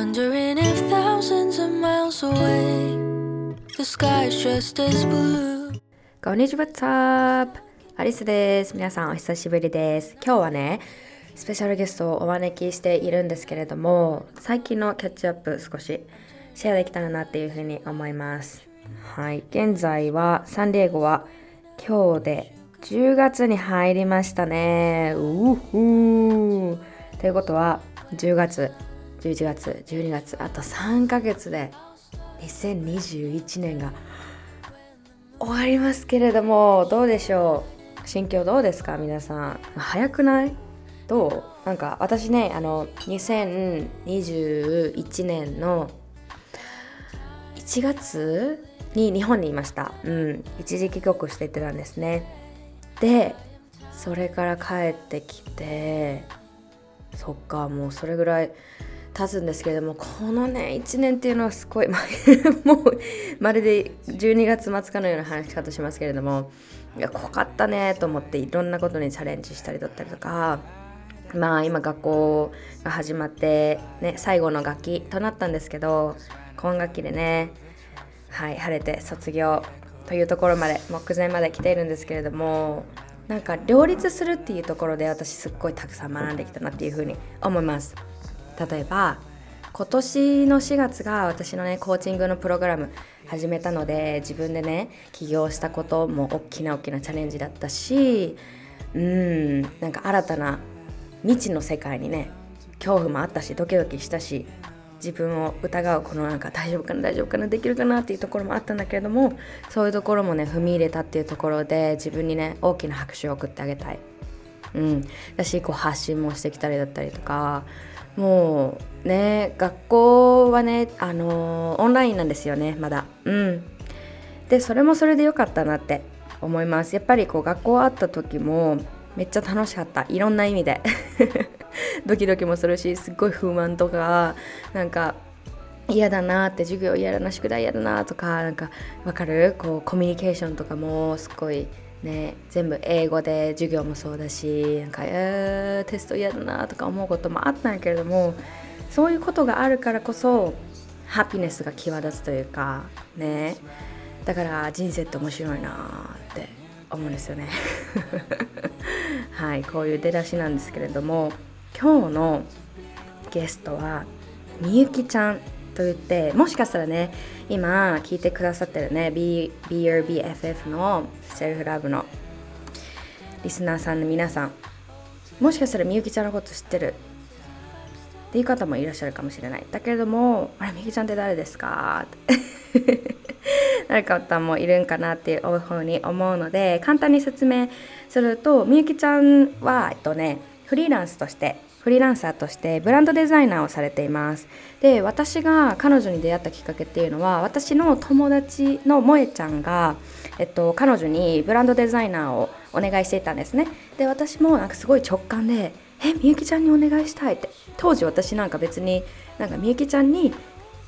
Wondering if thousands of miles away, the sky's just as blue. こんにちは、What's up? アリスです。皆さんお久しぶりです。今日はね、スペシャルゲストをお招きしているんですけれども、最近のキャッチアップ少しシェアできたらなっていうふうに思います。はい。現在はサンディエゴは今日で10月に入りましたね。うふー。ということは、10月、11月、12月、あと3ヶ月で2021年が終わりますけれどもどうでしょう？心境どうですか？皆さん。早くない？どう？なんか私ねあの2021年の1月に日本にいました。うん。一時帰国していってたんですね。でそれから帰ってきてそっかもうそれぐらい経つんですけれどもこのね1年っていうのはすごいま もうまるで12月末かのような話し方しますけれどもいや濃かったねと思っていろんなことにチャレンジしたりだったりとかまあ今学校が始まってね最後の学期となったんですけど今学期でねはい晴れて卒業というところまで目前まで来ているんですけれどもなんか両立するっていうところで私すっごいたくさん学んできたなっていうふうに思います。例えば今年の4月が私のねコーチングのプログラム始めたので自分でね起業したことも大きな大きなチャレンジだったしうんなんか新たな未知の世界にね恐怖もあったしドキドキしたし自分を疑うこのなんか大丈夫かな大丈夫かなできるかなっていうところもあったんだけれどもそういうところもね踏み入れたっていうところで自分にね大きな拍手を送ってあげたい。うん、私こう発信もしてきたりだったりとかもうね学校はねあのーオンラインなんですよねまだ。うん。でそれもそれで良かったなって思います。やっぱりこう学校あった時もめっちゃ楽しかった。いろんな意味で。ドキドキもするしすっごい不満とかなんか嫌だなって授業嫌だな宿題嫌だなとかなんかわかる？こうコミュニケーションとかもすっごいね全部英語で授業もそうだしなんか、えーテスト嫌だなとか思うこともあったんやけれどもそういうことがあるからこそハピネスが際立つというかねだから人生って面白いなって思うんですよね。はいこういう出だしなんですけれども今日のゲストはみゆきちゃん。と言ってもしかしたらね今聞いてくださってるね BRBFF のセルフラブのリスナーさんの皆さんもしかしたらみゆきちゃんのこと知ってるっていう方もいらっしゃるかもしれない。だけれどもあれみゆきちゃんって誰ですかって 誰か方もいるんかなっていうふうに思うので簡単に説明するとみゆきちゃんはえっとねフリーランスとしてフリーランサーとしてブランドデザイナーをされています。で私が彼女に出会ったきっかけっていうのは私の友達の萌えちゃんが、えっと、彼女にブランドデザイナーをお願いしていたんですね。で私もなんかすごい直感で「えみゆきちゃんにお願いしたい」って。当時私なんか別になんかみゆきちゃんに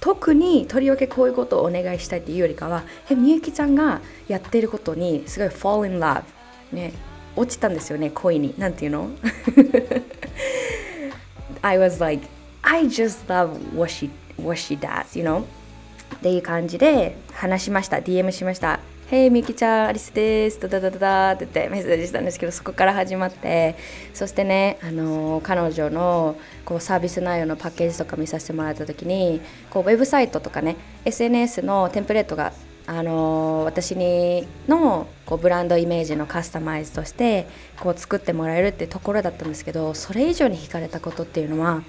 特にとりわけこういうことをお願いしたいっていうよりかはえみゆきちゃんがやってることにすごい fall in love ね。落ちたんですよね恋に。なんていうの？I was like I just love what she what she does you know? っていう感じで話しました。DM しました「Hey みゆきちゃんアリスです」ダダダダダって言ってメッセージしたんですけどそこから始まって。そしてね、あのー彼女のこうサービス内容のパッケージとか見させてもらった時にこうウェブサイトとかね SNS のテンプレートがあの私にのこうブランドイメージのカスタマイズとしてこう作ってもらえるってところだったんですけどそれ以上に惹かれたことっていうのは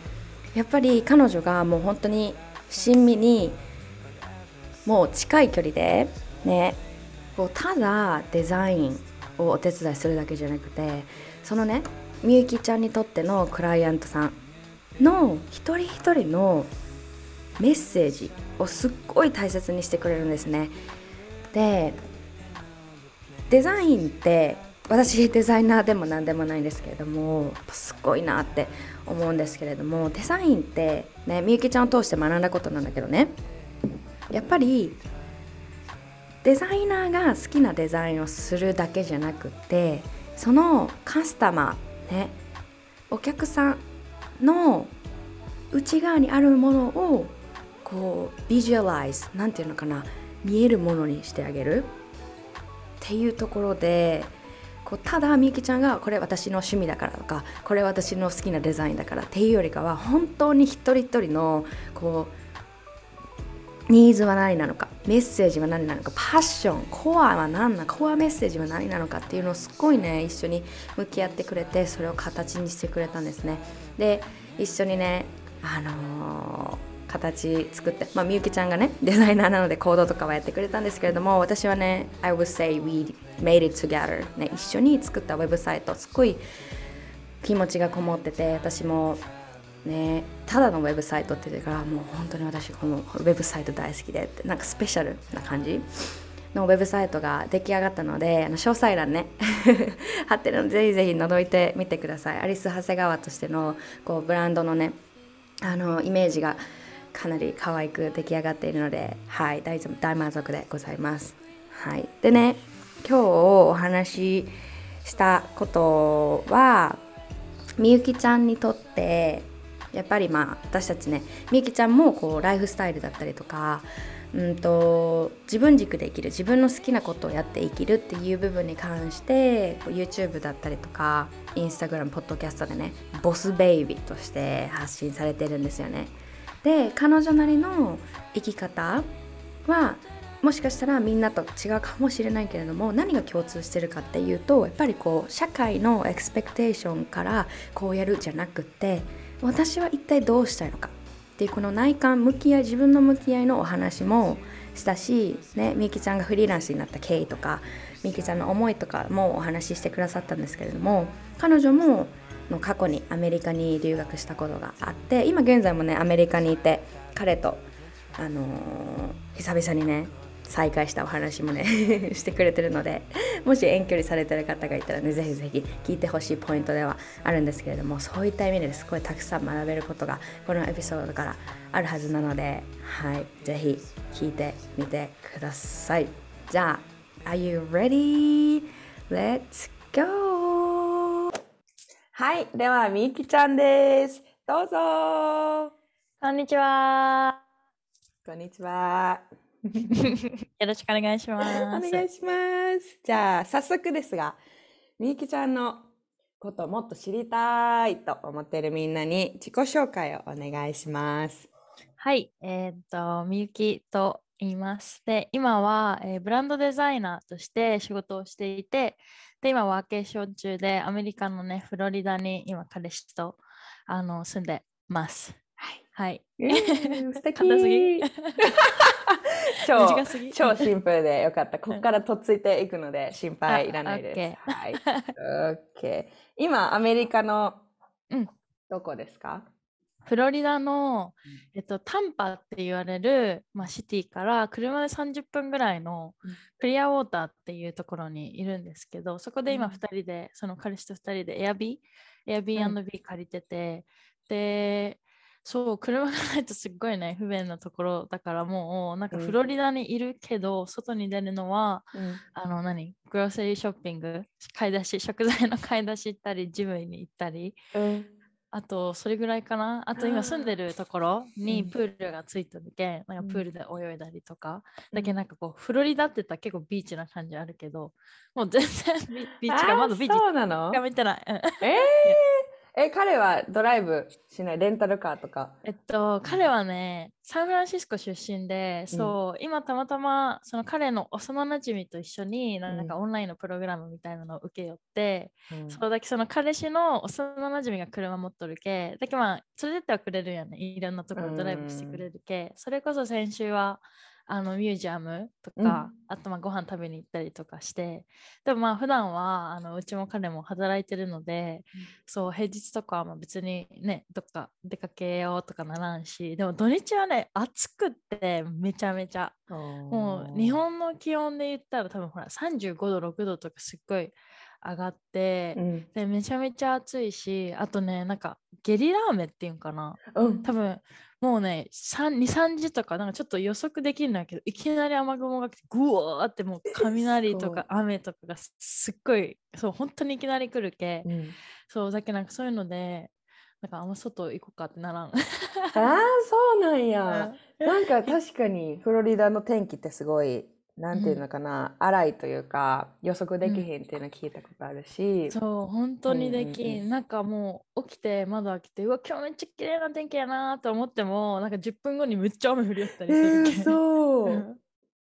やっぱり彼女がもう本当に親身にもう近い距離でね こうただデザインをお手伝いするだけじゃなくてそのねみゆきちゃんにとってのクライアントさんの一人一人のメッセージをすっごい大切にしてくれるんですね。でデザインって私デザイナーでも何でもないんですけれどもすごいなって思うんですけれどもデザインってねみゆきちゃんを通して学んだことなんだけどね。やっぱりデザイナーが好きなデザインをするだけじゃなくてそのカスタマーねお客さんの内側にあるものをこうビジュアライズなんていうのかな見えるものにしてあげる。っていうところでこうただみゆきちゃんがこれ私の趣味だからとかこれ私の好きなデザインだからっていうよりかは本当に一人一人のこうニーズは何なのかメッセージは何なのかパッションコアは何なのかコアメッセージは何なのかっていうのをすっごいね一緒に向き合ってくれてそれを形にしてくれたんですね。で一緒にねあのー形作って、まあ、みゆきちゃんがね デザイナーなのでコードとかはやってくれたんですけれども私はね I would say we made it together、ね、一緒に作ったウェブサイトすごい気持ちがこもってて私もねただのウェブサイトって言うからもう本当に私このウェブサイト大好きでなんかスペシャルな感じのウェブサイトが出来上がったのであの詳細欄ね 貼ってるのでぜひぜひ覗いてみてください。アリス長谷川としてのこうブランドのねあのイメージがかなり可愛く出来上がっているので、はい、大大満足でございます。はい、でね、今日お話ししたことは、みゆきちゃんにとって、やっぱりまあ私たちね、みゆきちゃんもこうライフスタイルだったりとか、うんと自分軸で生きる自分の好きなことをやって生きるっていう部分に関して YouTube だったりとか Instagram、ポッドキャストでねボスベイビーとして発信されてるんですよね。で彼女なりの生き方はもしかしたらみんなと違うかもしれないけれども何が共通してるかっていうとやっぱりこう社会のエクスペクテーションからこうやるじゃなくて私は一体どうしたいのかっていうこの内観向き合い自分の向き合いのお話もしたし、ね、みゆきちゃんがフリーランスになった経緯とかみゆきちゃんの思いとかもお話ししてくださったんですけれども彼女もの過去にアメリカに留学したことがあって今現在もねアメリカにいて彼と、あのー、久々にね再会したお話もね してくれてるのでもし遠距離されてる方がいたらねぜひぜひ聞いてほしいポイントではあるんですけれどもそういった意味ですごいたくさん学べることがこのエピソードからあるはずなのではいぜひ聞いてみてくださいじゃあ Are you ready? Let's go! はい。では、みゆきちゃんです。どうぞ。こんにちは。こんにちは。よろしくお願いします。お願いします。じゃあ、早速ですが、みゆきちゃんのことをもっと知りたいと思っているみんなに自己紹介をお願いします。はい。えー、っと、みゆきと言います。で、今は、えー、ブランドデザイナーとして仕事をしていて、で、今ワーケーション中でアメリカのね、フロリダに今彼氏とあの住んでます。はい。はい。えー、素敵 すぎ超超シンプルでよかった。ここからとっついていくので心配いらないです。はい。OK。今、アメリカのどこですか、フロリダの、えっと、タンパって言われる、まあ、シティから車で30分ぐらいのクリアウォーターっていうところにいるんですけど、そこで今2人で、その彼氏と2人でエアビー、エアビー &B 借りてて、で、そう、車がないとすっごいね、不便なところだからもう、なんかフロリダにいるけど、外に出るのは、うん、あの、何？グロッセリーショッピング、買い出し、食材の買い出し行ったり、ジムに行ったり、うんあとそれぐらいかな。あと今住んでるところにプールがついてるけ、なんかプールで泳いだりとか、だけなんかこうフロリダってたら結構ビーチな感じあるけどもう全然ビーチがまだビーチそうなの？が見てない。えーえ、彼はドライブしない？レンタルカーとか？えっと、彼はね、サンフランシスコ出身で、うん、そう、今たまたまその彼の幼なじみと一緒になんかオンラインのプログラムみたいなのを受けよって、うん、そうだけその彼氏の幼なじみが車持っとるけ、だけまあ、連れてってはくれるよね、いろんなところドライブしてくれるけ、うん、それこそ先週はあのミュージアムとか、うん、あとまあご飯食べに行ったりとかして。でもまあ普段はあのうちも彼も働いてるので、うん、そう平日とかはまあ別にねどっか出かけようとかならんしでも土日はね暑くってめちゃめちゃ。もう日本の気温で言ったら多分ほら35度6度とかすっごい上がって、うん、でめちゃめちゃ暑いしあとねなんかゲリラ雨っていうんかな、うん、多分もうね23時とかなんかちょっと予測できるんだけどいきなり雨雲が来てぐわーってもう雷とか雨とかがすっごいそう本当にいきなり来るけ、うん、そうだけなんかそういうのでなんかあんま外行こうかってならん。ああそうなんや、なんか確かにフロリダの天気ってすごいなんていうのかな、荒いというか予測できへんっていうの聞いたことあるし、そう本当にできん,、なんかもう起きて窓開けてうわ今日めっちゃ綺麗な天気やなと思ってもなんか10分後にめっちゃ雨降りよったえりするけー、そう、うん。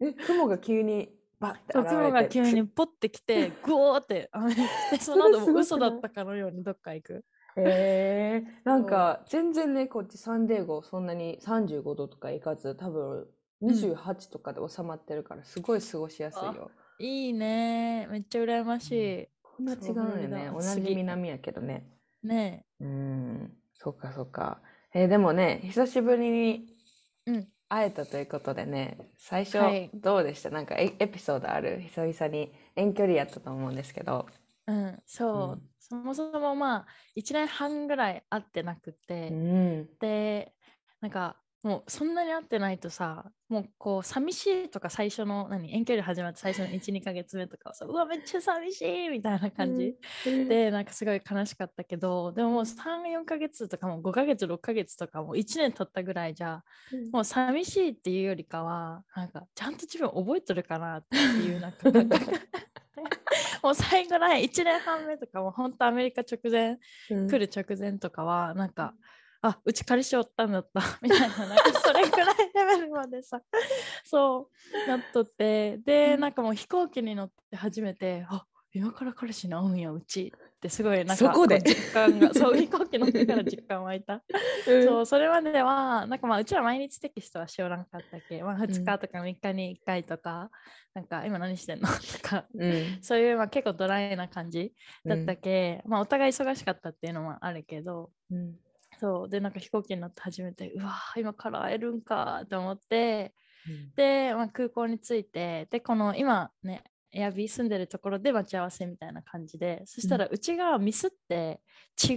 え雲が急にバッて現れて雲が急にポッてきて グオーって雨降ってその後も嘘だったかのようにどっか行く。へえなんか全然ねこっちサンデーゴそんなに35度とかいかず多分28とかで収まってるからすごい過ごしやすいよ。いいね。めっちゃ羨ましい、こんな違そううよね同じ南やけどね。ね。うん。そっかそっか。えーでもね久しぶりにうん。会えたということでね最初はい。どうでした、なんかエエピソードある？久々に。遠距離やったと思うんですけど。うん。そう、うん。そもそもまあ1年半ぐらい会ってなくて、うん。でなんかもうそんなに会ってないとさもうこう寂しいとか最初の何遠距離始まって最初の12ヶ月目とかはさうわめっちゃ寂しいみたいな感じ、でなんかすごい悲しかったけどでももう34ヶ月とかも5ヶ月6ヶ月とかもう1年経ったぐらいじゃもう寂しいっていうよりかはなんかちゃんと自分覚えてるかなっていうなんか もう最後らへん1年半目とかも本当アメリカ直前うん。来る直前とかはなんか、あうち彼氏おったんだった みたいななんかそれぐらいレベルまでさ そうなっとって。でなんかもう飛行機に乗って初めてあ今から彼氏に会うんやうちってすごいなんかそこで？う実感が そう飛行機乗ってから実感湧いた。うん。そうそれまではなんかまあうちは毎日テキストはしおらんかったっけ、まあ、ん2日とか3日に1回とか、なんか今何してんの？とかうん。そういうまあ結構ドライな感じだったけ、まあお互い忙しかったっていうのもあるけど。うんそう。でなんか飛行機に乗って初めてうわー今から会えるんかと思ってうん。で、まあ、空港に着いてでこの今ねエアビー住んでるところで待ち合わせみたいな感じでそしたらうちがミスって違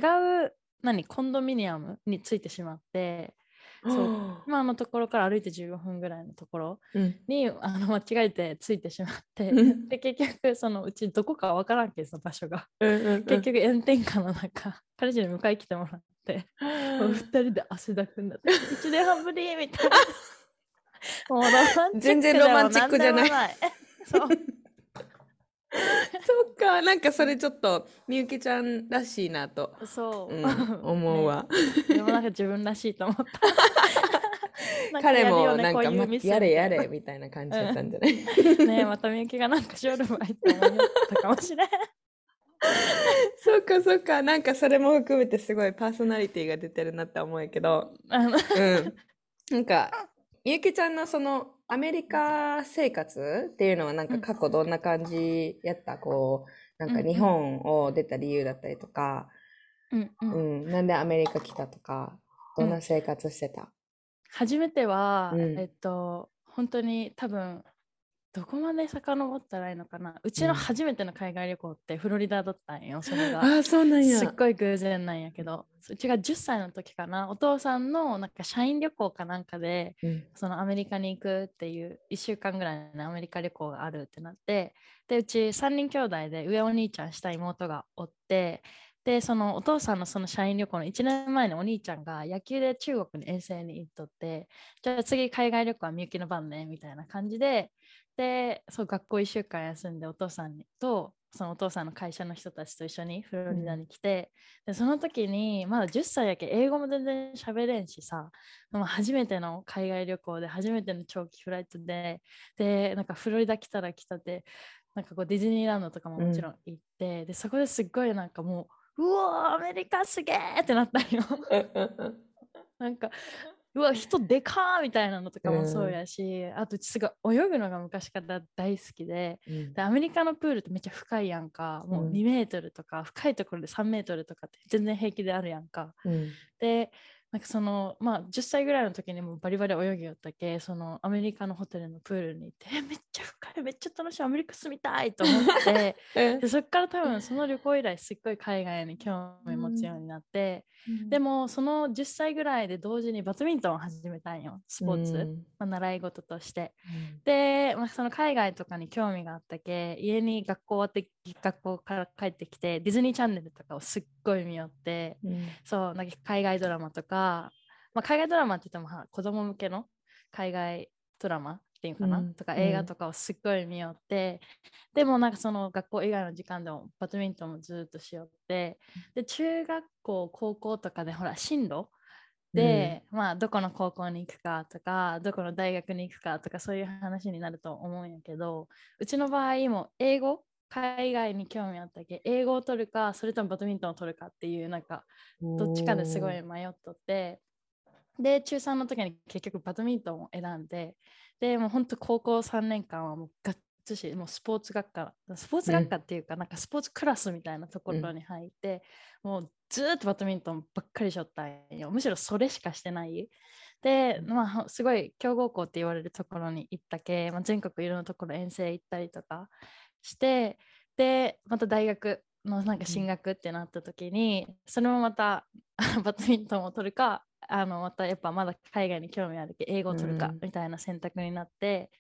う何コンドミニアムについてしまってそう。今のところから歩いて15分ぐらいのところうん。にあの間違えてついてしまってうん。で結局そのうちどこかわからんけどその場所が。うんうんうん。結局炎天下の中彼氏に迎え来てもらって二人で汗だくになって1年半ぶりみたいな。もうロマンチック全然ロマンチックじゃない。そう そっかなんかそれちょっとみゆきちゃんらしいなと、そう、うん、思うわ、ね。でもなんか自分らしいと思った。彼もなんか、まこういうミスやれやれみたいな感じだったんじゃない、なねまたみゆきがなんかしょるばいって思いよったかもしれん。そっかそっかなんかそれも含めてすごいパーソナリティが出てるなって思うけど。うん。なんかみゆきちゃんのそのアメリカ生活っていうのはなんか過去どんな感じやった？こうなんか日本を出た理由だったりとか、うんううん。ん、なんでアメリカ来たとかどんな生活してた、初めては、うん。えっと本当に多分どこまで遡ったらいいのかな？うちのうん初めての海外旅行ってフロリダだったんよそれが。ああそうなんや。すっごい偶然なんやけど。うちが10歳の時かな。お父さんのなんか社員旅行かなんかでうん。そのアメリカに行くっていう1週間ぐらいのアメリカ旅行があるってなって。でうち3人兄弟で上お兄ちゃん下妹がおってでそのお父さんのその社員旅行の1年前にお兄ちゃんが野球で中国に遠征に行っとってじゃあ次海外旅行はみゆきの番ねみたいな感じででそう学校1週間休んでお父さんにとそのお父さんの会社の人たちと一緒にフロリダに来て、でその時にまだ10歳やけ英語も全然喋れんしさまあ初めての海外旅行で初めての長期フライトででなんかフロリダ来たら来たでなんかこうディズニーランドとかももちろん行って、でそこですっごいなんかもううわーアメリカすげーってなったんよなんかうわ人でかーみたいなのとかもそうやし、あとうちすごい泳ぐのが昔から大好きでうん。でアメリカのプールってめっちゃ深いやんか。もううん2メートルとか、深いところで3メートルとかって全然平気であるやんか。うん。でなんかそのまあ10歳ぐらいの時にもうバリバリ泳ぎよったけそのアメリカのホテルのプールに行ってえ めっちゃ深いめっちゃ楽しいアメリカ住みたいと思って でそっから多分その旅行以来すっごい海外に興味持つようになって、でもその10歳ぐらいで同時にバドミントンを始めたんよスポーツ、うん。まあ、習い事として。で、まあ、その海外とかに興味があったけ家に学校終わって学校から帰ってきてディズニーチャンネルとかをすっごい見よってうん。そうなんか海外ドラマとかまあ、海外ドラマって言ってもは子供向けの海外ドラマっていうかな、うん。とか映画とかをすっごい見よって、でもなんかその学校以外の時間でもバドミントンもずっとしよって。で中学校高校とかでほら進路？で、まあどこの高校に行くかとかどこの大学に行くかとかそういう話になると思うんやけどうちの場合も英語海外に興味あったっけ？英語を取るかそれともバドミントンを取るかっていうなんかどっちかですごい迷っとって。で中3の時に結局バドミントンを選んででもう本当高校3年間はもうがっつしもうスポーツ学科スポーツ学科っていうか、なんかスポーツクラスみたいなところに入って、もうずーっとバドミントンばっかりしょったんよ。むしろそれしかしてない。で、まあ、すごい強豪校って言われるところに行ったけ、まあ、全国いろんなところ遠征行ったりとかしてでまた大学のなんか進学ってなった時に、それもまたバドミントンを取るかあのまたやっぱまだ海外に興味あるけ英語を取るかうん。みたいな選択になって、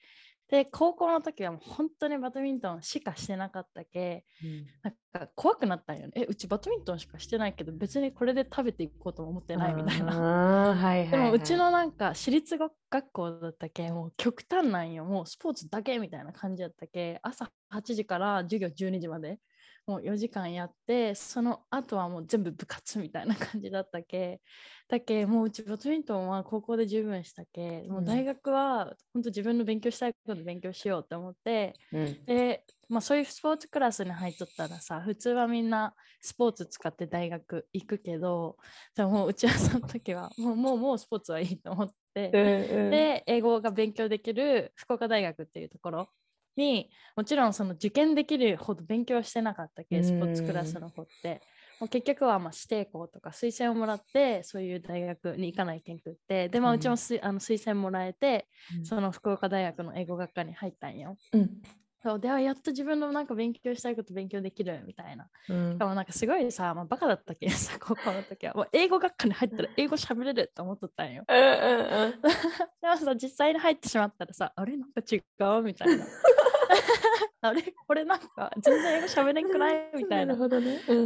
で高校の時はもう本当にバドミントンしかしてなかったけうん。なんか怖くなったんよね。えうちバドミントンしかしてないけど別にこれで食べていこうとも思ってないみたいな。はいはいはい、でもうちのなんか私立学校だったけもう極端なんよ。もうスポーツだけみたいな感じだったけ朝8時から授業12時までもう4時間やってその後はもう全部部活みたいな感じだったけだけもううちバドミントンは高校で十分したけもう大学は本当自分の勉強したいこと勉強しようって思ってうん。で、まあ、そういうスポーツクラスに入っとったらさ普通はみんなスポーツ使って大学行くけどでももううちはその時はもうもうもうスポーツはいいと思って、うん。で英語が勉強できる福岡大学っていうところにもちろんその受験できるほど勉強してなかったけスポーツクラスの子って。もう結局はまあ指定校とか推薦をもらってそういう大学に行かないけんくってで、まあ、うんうちもす、あの推薦もらえてうんその福岡大学の英語学科に入ったんよ。うんそうではやっと自分のなんか勉強したいこと勉強できるみたいな。うんしかもなんかすごいさ、まあ、バカだったけどさ、高校の時は。もう英語学科に入ったら英語喋れるって思っとったんよ。うんうん でもさ、実際に入ってしまったらさ、あれ？なんか違う？みたいな。あれこれなんか全然英語喋れんくない？みたいな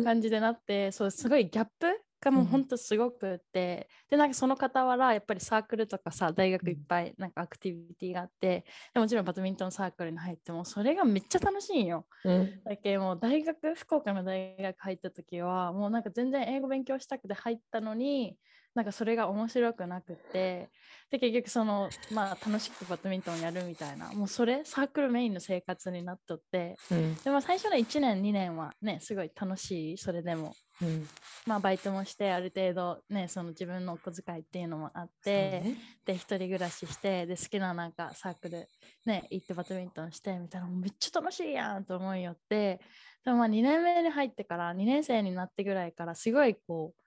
感じでなって、そう、すごいギャップがもうほんとすごくって、で、なんかその傍ら、やっぱりサークルとかさ、大学いっぱいなんかアクティビティがあって、でもちろんバドミントンサークルに入っても、それがめっちゃ楽しいんよ。うん。だけもう大学福岡の大学入った時はもうなんか全然英語勉強したくて入ったのになんかそれが面白くなくってで結局そのまあ楽しくバドミントンやるみたいなもうそれサークルメインの生活になっとってうん。でも最初の1年2年はねすごい楽しいそれでも。うん。まあバイトもしてある程度ねその自分のお小遣いっていうのもあって、で一人暮らししてで好きななんかサークルね行ってバドミントンしてみたいなめっちゃ楽しいやんと思いよってでもまあ2年目に入ってから2年生になってぐらいからすごいこう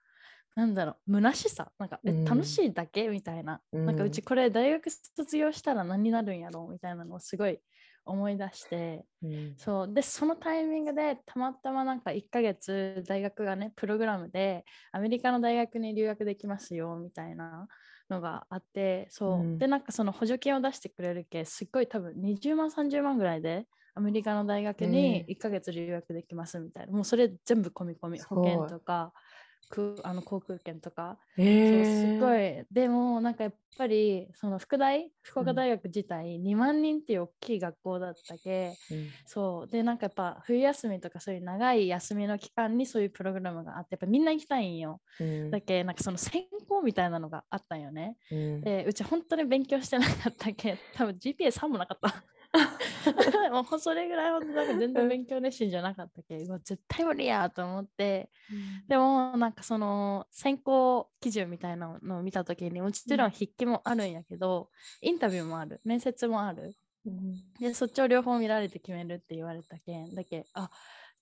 なんだろう虚しさ？なんか、えうん。楽しいだけ？みたいな、なんかううんちこれ大学卒業したら何になるんやろ？うみたいなのをすごい思い出して。うん。そう。でそのタイミングでたまたまなんか1ヶ月大学がねプログラムでアメリカの大学に留学できますよみたいなのがあって。そう、うん。でなんかその補助金を出してくれるけすっごい多分20万30万ぐらいでアメリカの大学に1ヶ月留学できますみたいな、もうそれ全部込み込み保険とか。空あの航空券とか。へそうー。すごい。でもなんかやっぱりその副大福岡大学自体2万人っていう大きい学校だったけ、うん。そう。でなんかやっぱ冬休みとかそういう長い休みの期間にそういうプログラムがあってやっぱみんな行きたいんよ。うん。だけなんかその専攻みたいなのがあったんよね。うん。でうち本当に勉強してなかったけ多分 GPA3 もなかった。もうそれぐらい本当なんか全然勉強熱心じゃなかったけど絶対無理やと思って。でもなんかその選考基準みたいなのを見た時にもちろん筆記もあるんやけど、インタビューもある。面接もある。うん。でそっちを両方見られて決めるって言われたけん。だけあ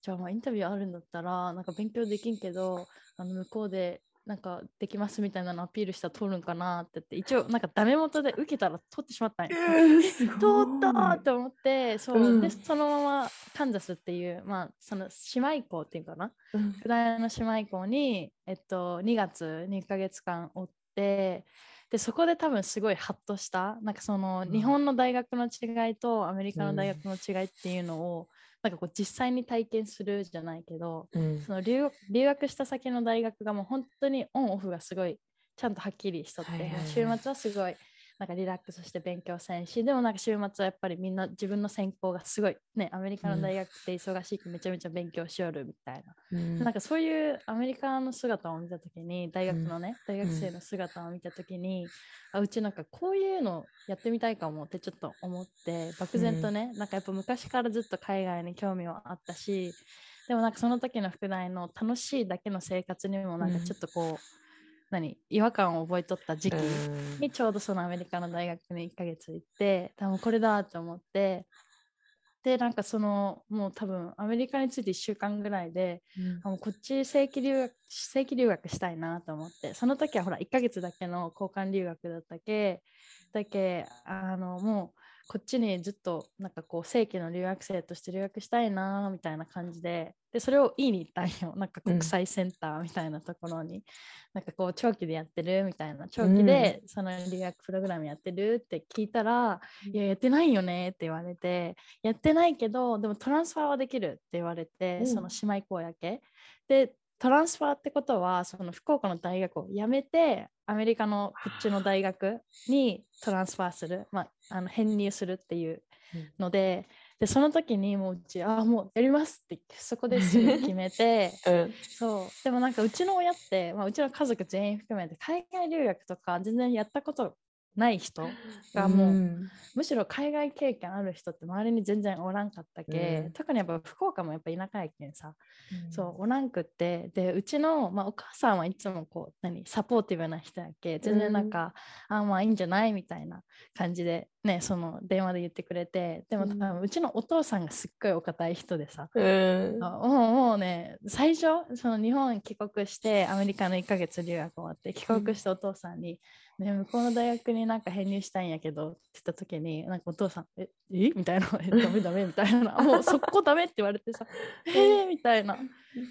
じゃあまあインタビューあるんだったらなんか勉強できんけどあの向こうでなんかできますみたいなのアピールしたら通るんかなって言って一応なんかダメ元で受けたら取ってしまったんよ。通ったーって思ってそう、うん。でそのままカンザスっていうまあその姉妹校っていうかな？うん。の姉妹校に、えっと、2月2ヶ月間おってでそこで多分すごいハッとしたなんかそのうん。日本の大学の違いとアメリカの大学の違いっていうのを、なんかこう実際に体験するじゃないけどうん。その留学した先の大学がもう本当にオンオフがすごいちゃんとはっきりしとって、はいはいはい。週末はすごいなんかリラックスして勉強せんしでもなんか週末はやっぱりみんな自分の専攻がすごいねアメリカの大学って忙しいけどめちゃめちゃ勉強しよるみたいな、うん。なんかそういうアメリカの姿を見た時に大学のね、大学生の姿を見た時に、あうちなんかこういうのやってみたいかもってちょっと思って漠然とね、なんかやっぱ昔からずっと海外に興味はあったしでもなんかその時の副大の楽しいだけの生活にもなんかちょっとこう、何違和感を覚えとった時期うん。にちょうどそのアメリカの大学に1ヶ月行って多分これだと思ってでなんかそのもう多分アメリカについて1週間ぐらいでうこっち正規留学正規留学したいなと思ってその時はほら1ヶ月だけの交換留学だったけだけあのもうこっちにずっとなんかこう正規の留学生として留学したいなみたいな感じででそれを言いに行ったんよ。なんか国際センターみたいなところに、なんかこう長期でやってるみたいな長期でその留学プログラムやってるって聞いたら、いややってないよねって言われてやってないけどでもトランスファーはできるって言われて、うん。その姉妹校やけでトランスファーってことはその福岡の大学を辞めてアメリカのこっちの大学にトランスファーする、まあ、あの編入するっていうのででその時にもううちあもうやりますって言ってそこですぐ決めて うん。そう。でもなんかうちの親って、まあ、うちの家族全員含めて海外留学とか全然やったことない人がもう、ん。むしろ海外経験ある人って周りに全然おらんかったけ、うん。特にやっぱ福岡もやっぱ田舎やけんさ、そうおらんくって。でうちの、まあ、お母さんはいつもこう何サポーティブな人やけ全然なんか、あまあいいんじゃないみたいな感じでねその電話で言ってくれてでもうん。多分うちのお父さんがすっごいお堅い人でさ、うん。あもうもうね最初その日本帰国してアメリカの1ヶ月留学終わって帰国してお父さんに、ね、向こうの大学になんか編入したいんやけどって言った時になんかお父さん「ええ？みたいな「えダメダメ」みたいな「もうそこダメ」って言われてさ「えー」みたいな。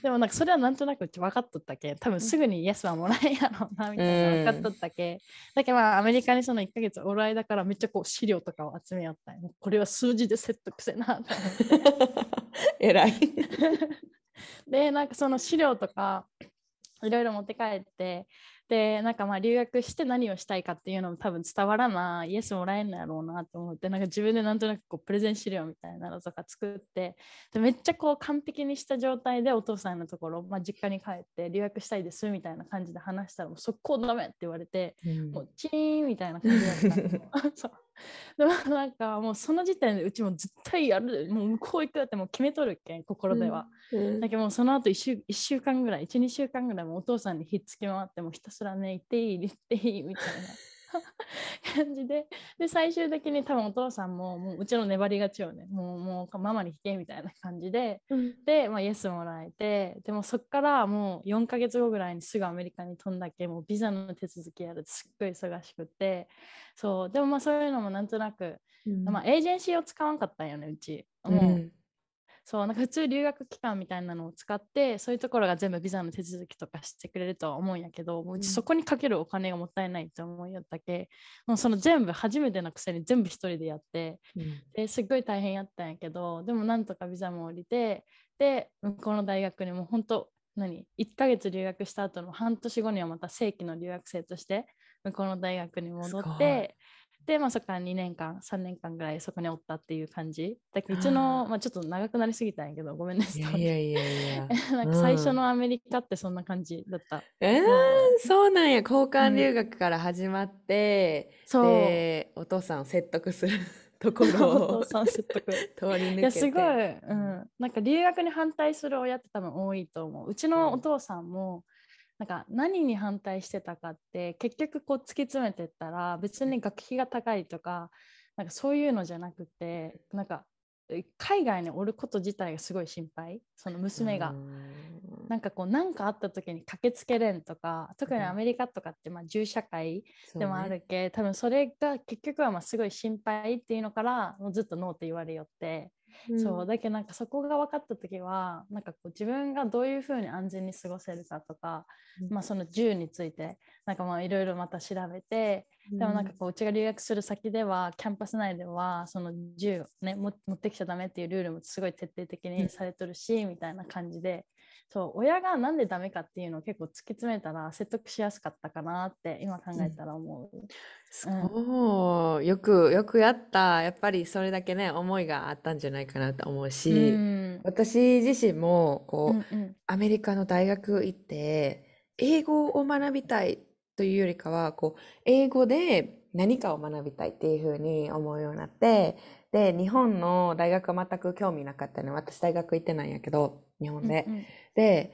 でもなんかそれはなんとなくうち分かっとったけ多分すぐにイエスはもらえんやろうなみたいな分かっとったけ、だけどまあアメリカにその1ヶ月おらいだからめっちゃこう資料とかを集めよったもうこれは数字で説得せなと思って。偉い。でなんかその資料とかいろいろ持って帰ってでなんかまあ留学して何をしたいかっていうのも多分伝わらなイエスもらえんのやろうなと思ってなんか自分でなんとなくこうプレゼン資料みたいなのとか作ってでめっちゃこう完璧にした状態でお父さんのところ、まあ、実家に帰って留学したいですみたいな感じで話したらもう速攻ダメって言われてもうチーンみたいな感じだったそう でもなんかもうその時点でうちも絶対やるもう向こう行くってもう決めとるっけん心では、だけどもうその後1週一週間ぐらい12週間ぐらいもうお父さんにひっつき回ってもうひたすらね行っていい行っていいみたいな感じで。で最終的に多分お父さんももううちの粘りがちよね。もうもうママに引けみたいな感じで。で、まあ、イエスもらえて。でもそっからもう4ヶ月後ぐらいにすぐアメリカに飛んだっけ。もうビザの手続きやるとすっごい忙しくて。そう。でもまあそういうのもなんとなく、まあ、エージェンシーを使わんかったんよねうち。もうそうなんか普通留学期間みたいなのを使ってそういうところが全部ビザの手続きとかしてくれるとは思うんやけどもうそこにかけるお金がもったいないと思いよったけもうその全部初めてのくせに全部一人でやってですっごい大変やったんやけどでもなんとかビザも降りてで向こうの大学にも本当何1ヶ月留学した後の半年後にはまた正規の留学生として向こうの大学に戻ってで、まあ、そこから2年間3年間ぐらいそこにおったっていう感じ。だけどうちのまあ、ちょっと長くなりすぎたんやけどごめんねいやいやいやいや。な。んか最初のアメリカってそんな感じだった、えー、そうなんや。交換留学から始まって、そう。でお父さんを説得する とこおろを 父さん説得。通り抜けて。いやすごい、うん、なんか留学に反対する親って多分多いと思う。うちのお父さんも、なんか何に反対してたかって結局こう突き詰めてったら別に学費が高いとかなんかそういうのじゃなくてなんかえ海外におること自体がすごい心配。その娘が。なんかこう何かあった時に駆けつけれんとか特にアメリカとかってまあ銃社会でもあるけ、多分それが結局はまあすごい心配っていうのからもうずっとノーって言われよって、そうだけどなんかそこが分かった時はなんかこう自分がどういうふうに安全に過ごせるかとか、うん。まあ、その銃についてなんかまあいろいろまた調べて、でもなんかこううちが留学する先ではキャンパス内ではその銃をねも持ってきちゃダメっていうルールもすごい徹底的にされとるし、みたいな感じでそう親がなんでダメかっていうのを結構突き詰めたら説得しやすかったかなって今考えたら思う。そう、よく、よくやった。やっぱりそれだけね、思いがあったんじゃないかなと思ううし、ん。私自身も、うこう、んうん。アメリカの大学行って、英語を学びたいというよりかは、こう、英語で何かを学びたいっていうふうに思うようになって、で、日本の大学は全く興味なかったの。私大学行ってないんやけど、日本で。うんで、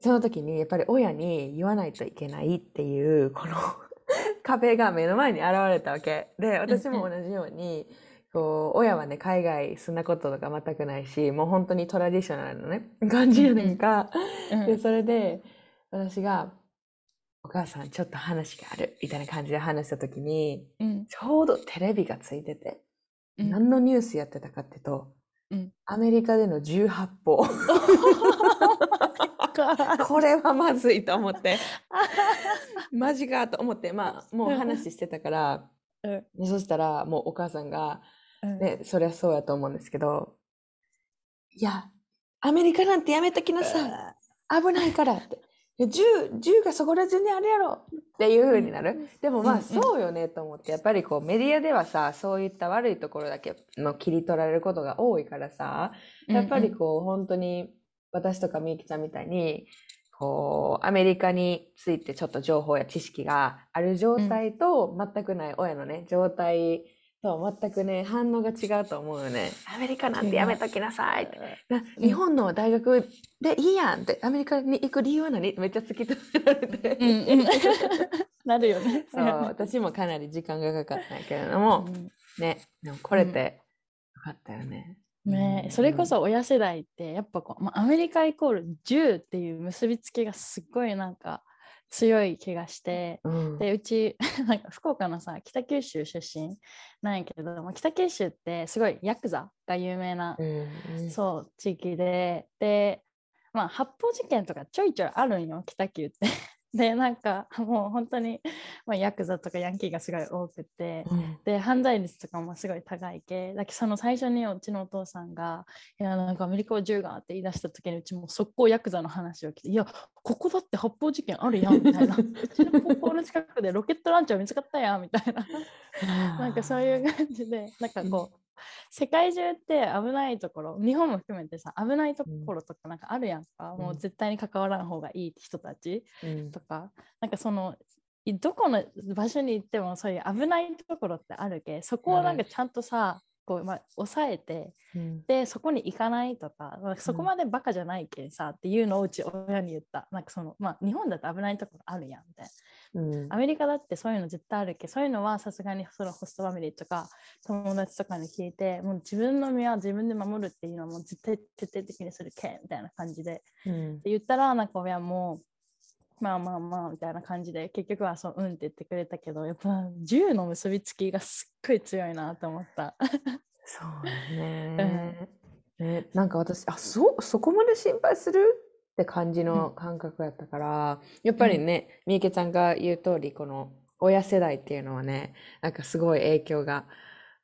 その時にやっぱり親に言わないといけないっていう、この 壁が目の前に現れたわけ。で、私も同じように、こう、親はね、海外住んだこととか全くないし、もう本当にトラディショナルのね、感じやねんか。うんで、それで、私が、お母さんちょっと話がある、みたいな感じで話した時に、うん。ちょうどテレビがついてて、うん。何のニュースやってたかっていうと、うん。アメリカでの18歩。これはまずいと思って、マジかと思って、まあ、もう話してたから、うん。でそしたら、もうお母さんが、うん。ね、そりゃそうやと思うんですけど、いや、アメリカなんてやめときなさい。危ないからって。いや銃、銃がそこら中にあるやろっていう風になる。でもまあそうよねと思って、やっぱりこうメディアではさ、そういった悪いところだけの切り取られることが多いからさ、やっぱりこう本当に私とかみゆきちゃんみたいに、こうアメリカについてちょっと情報や知識がある状態と全くない親のね、状態と全くね、反応が違うと思うよね。アメリカなんてやめときなさいって。日本の大学でいいやんって、アメリカに行く理由は何？めっちゃ突き止められて。うんうん なるよね。そう、私もかなり時間がかかったんやけれども、うんね、でもこれってよかったよね。ねえそれこそ親世代ってやっぱこう、まあ、アメリカイコール10っていう結びつきがすっごいなんか強い気がして。うん。でうち なんか福岡のさ北九州出身なんやけどまあ北九州ってすごいヤクザが有名な、うんそう地域ででまあ発砲事件とかちょいちょいあるんよ北九って。でなんか もう本当に、まあ、ヤクザとかヤンキーがすごい多くて、うん。で犯罪率とかもすごい高い系だけどその最初にうちのお父さんが「いやなんかアメリカは銃が」って言い出した時にうちも速攻ヤクザの話を聞いて「いやここだって発砲事件あるやん」みたいな「うちの高校の近くでロケットランチャー見つかったやん」みたいな。なんかそういう感じでなんかこう世界中って危ないところ日本も含めてさ危ないところとかなんかあるやんか、もう絶対に関わらん方がいい人たちうん。とか。なんかそのいどこの場所に行ってもそういう危ないところってあるけそこをなんかちゃんとさ、こうまあ、抑えてうん。でそこに行かないとかなん。かそこまでバカじゃないけんさ、っていうのをうち親に言った。なんかその、まあ、日本だと危ないところあるやんみたいな。うん。アメリカだってそういうの絶対あるけどそういうのはさすがにそのホストファミリーとか友達とかに聞いてもう自分の身は自分で守るっていうのはもう絶対徹底的にするけんみたいな感じで。うん。言ったらなんか親もまあまあまあみたいな感じで結局はそううんって言ってくれたけどやっぱ銃の結びつきがすっごい強いなと思った。そうね。ね、なんか私、あ、そう、そこまで心配するって感じの感覚やったから、やっぱりね、みゆけちゃんが言う通り、この親世代っていうのはね、なんかすごい影響が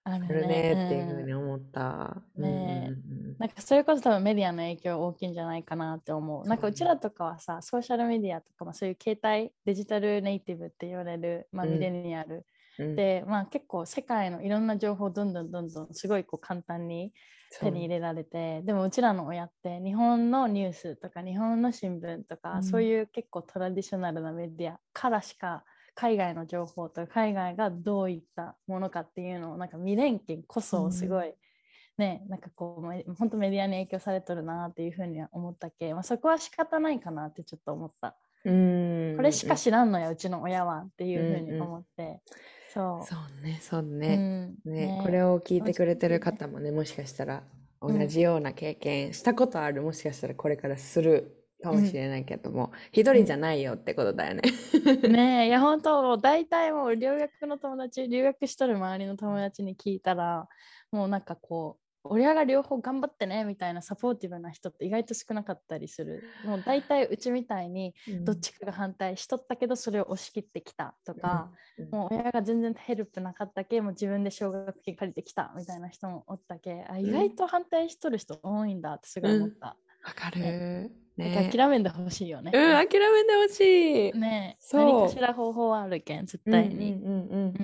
あるあるね。っていうふううん。に思った。ねうんうん。なんかそれこそ多分メディアの影響大きいんじゃないかなって思う。なんかうちらとかはさ、ソーシャルメディアとか、まあ、そういう携帯、デジタルネイティブって言われる、まあ、うん。ミレニアル、うん。で、まあ、結構世界のいろんな情報をどんどんどんどんすごいこう簡単に手に入れられてでもうちらの親って日本のニュースとか日本の新聞とか、うん。そういう結構トラディショナルなメディアからしか海外の情報とか海外がどういったものかっていうのをなんか未練権こそすごい、ねなんかこうめ本当メディアに影響されとるなっていうふうには思ったけ、まあ、そこは仕方ないかなってちょっと思った。うん。これしか知らんのやうちの親はっていうふうに思って、そう。そうね、そううね。ん。ね、これを聞いてくれてる方もね、もしかしたら同じような経験したことある、もしかしたらこれからするかもしれないけども、一人じゃないよってことだよね。ねえいや本当大体もう留学の友達留学しとる周りの友達に聞いたらもうなんかこう親が両方頑張ってねみたいなサポーティブな人って意外と少なかったりする。もう大体うちみたいにどっちかが反対しとったけどそれを押し切ってきたとか、うん。もう親が全然ヘルプなかったけもう自分で奨学金借りてきたみたいな人もおったけあ意外と反対しとる人多いんだってすごい思った。わかる。ね、諦めんでほしいよね。うん、諦めんでほしい。ね。何かしら方法はあるけん、絶対に。うんうんうん、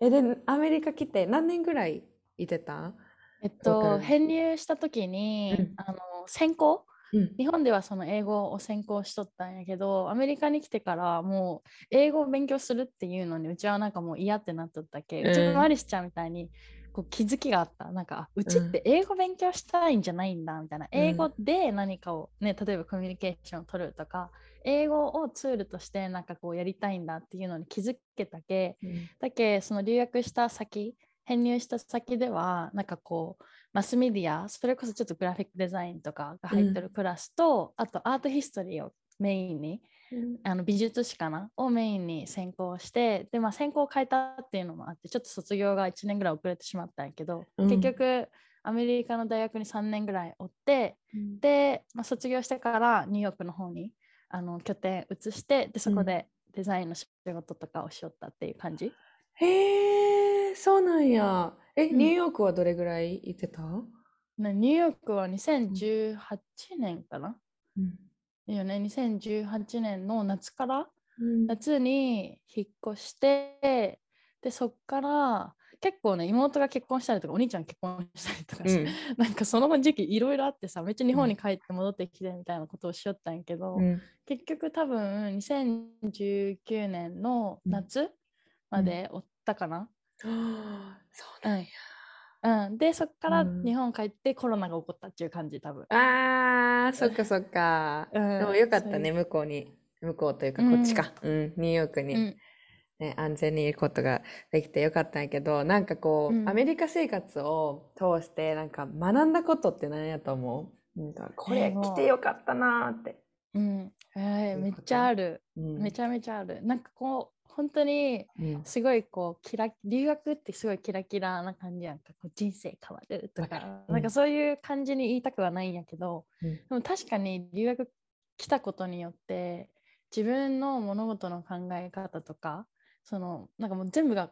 え、で、アメリカ来て何年ぐらいいてた？えっと、編入した時に、うん、あの専攻、うん、日本ではその英語を専攻しとったんやけどアメリカに来てからもう英語を勉強するっていうのにうちはなんかもう嫌ってなっとったけ、うん、うちのマリスちゃんみたいにこう気づきがあった。なんかうちって英語勉強したいんじゃないんだみたいな、英語で何かをね例えばコミュニケーションを取るとか英語をツールとしてなんかこうやりたいんだっていうのに気づけたけ、だけその留学した先編入した先ではなんかこうマスメディアそれこそちょっとグラフィックデザインとかが入ってるクラスと、うん、あとアートヒストリーをメインに、うん、あの美術史かな？をメインに専攻してで、まあ、専攻を変えたっていうのもあってちょっと卒業が1年ぐらい遅れてしまったんやけど、うん、結局アメリカの大学に3年ぐらいおって、で、まあ、卒業してからニューヨークの方にあの拠点移してでそこでデザインの仕事とかをしよったっていう感じ。へえ、そうなんや。え、ニューヨークはどれぐらい行ってた？ねニューヨークは2018年かな、うん、いいよね、2018年の夏から、うん、夏に引っ越して、で、そっから結構ね、妹が結婚したりとか、お兄ちゃん結婚したりとかして、うん、なんかその時期いろいろあってさ、めっちゃ日本に帰って戻ってきてみたいなことをしよったんやけど、うん、結局多分2019年の夏までおったかな。そうなんや。うん、でそっから日本帰ってコロナが起こったっていう感じ多分。あーそっかそっか、うん、でもよかったね向こうに向こうというかこっちか、うん、うん、ニューヨークに、うん、ね、安全にいることができてよかったんやけどなんかこう、アメリカ生活を通してなんか学んだことって何やと思う？なんかこれ来てよかったなって。うん、えー、めっちゃある、めちゃめちゃある。なんかこう本当にすごいこうキラ留学ってすごいキラキラな感じやんか。こう人生変わるとか、うん、なんかそういう感じに言いたくはないんやけど、うん、でも確かに留学来たことによって自分の物事の考え方とかそのなんかもう全部が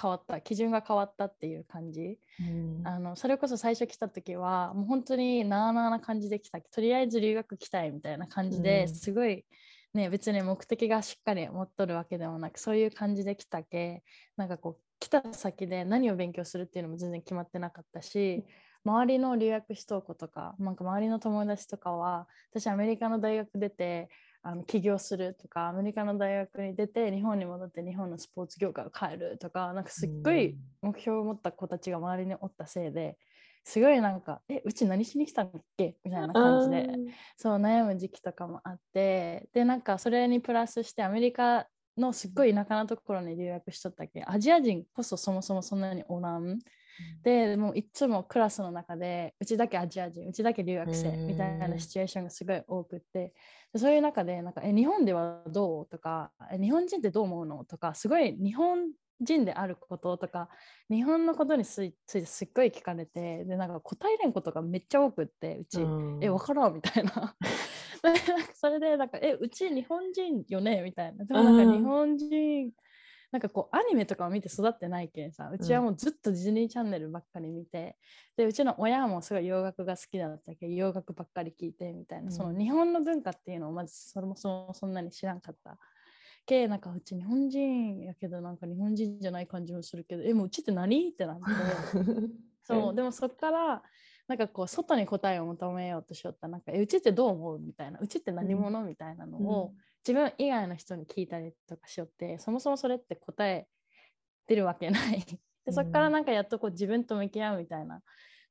変わった。基準が変わったっていう感じ、うん、あのそれこそ最初来た時はもう本当になあなあな感じで来た。とりあえず留学来たいみたいな感じですごいね、別に目的がしっかり持っとるわけでもなくそういう感じで来たけなんかこう来た先で何を勉強するっていうのも全然決まってなかったし周りの留学しとう子とかなんか周りの友達とかは私アメリカの大学出てあの起業するとかアメリカの大学に出て日本に戻って日本のスポーツ業界を変えるとかなんかすっごい目標を持った子たちが周りにおったせいですごいなんか「えうち何しに来たんだっけ?」みたいな感じでそう悩む時期とかもあってでなんかそれにプラスしてアメリカのすっごい田舎のところに留学しとったっけ？アジア人こそそもそもそんなにおらん。でもういつもクラスの中でうちだけアジア人うちだけ留学生みたいなシチュエーションがすごい多くって。そういう中でなんかえ日本ではどう？とか日本人ってどう思うの？とかすごい日本人であることとか日本のことについてすっごい聞かれてでなんか答えれんことがめっちゃ多くってうち、うん、え分からんみたいな。それでなんかえうち日本人よね？みたいな。でもなんか日本人なんかこうアニメとかを見て育ってないけんさうちはもうずっとディズニーチャンネルばっかり見て、でうちの親もすごい洋楽が好きだったけど洋楽ばっかり聞いてみたいな、うん、その日本の文化っていうのをまずそもそもそんなに知らんかったけなんかうち日本人やけどなんか日本人じゃない感じもするけどえもううちって何？ってなって。そうでもそっからなんかこう外に答えを求めようとしよった。なんかえうちってどう思う？みたいな。うちって何者、みたいなのを、自分以外の人に聞いたりとかしよってそもそもそれって答え出るわけない。でそっからなんかやっとこう自分と向き合うみたいな。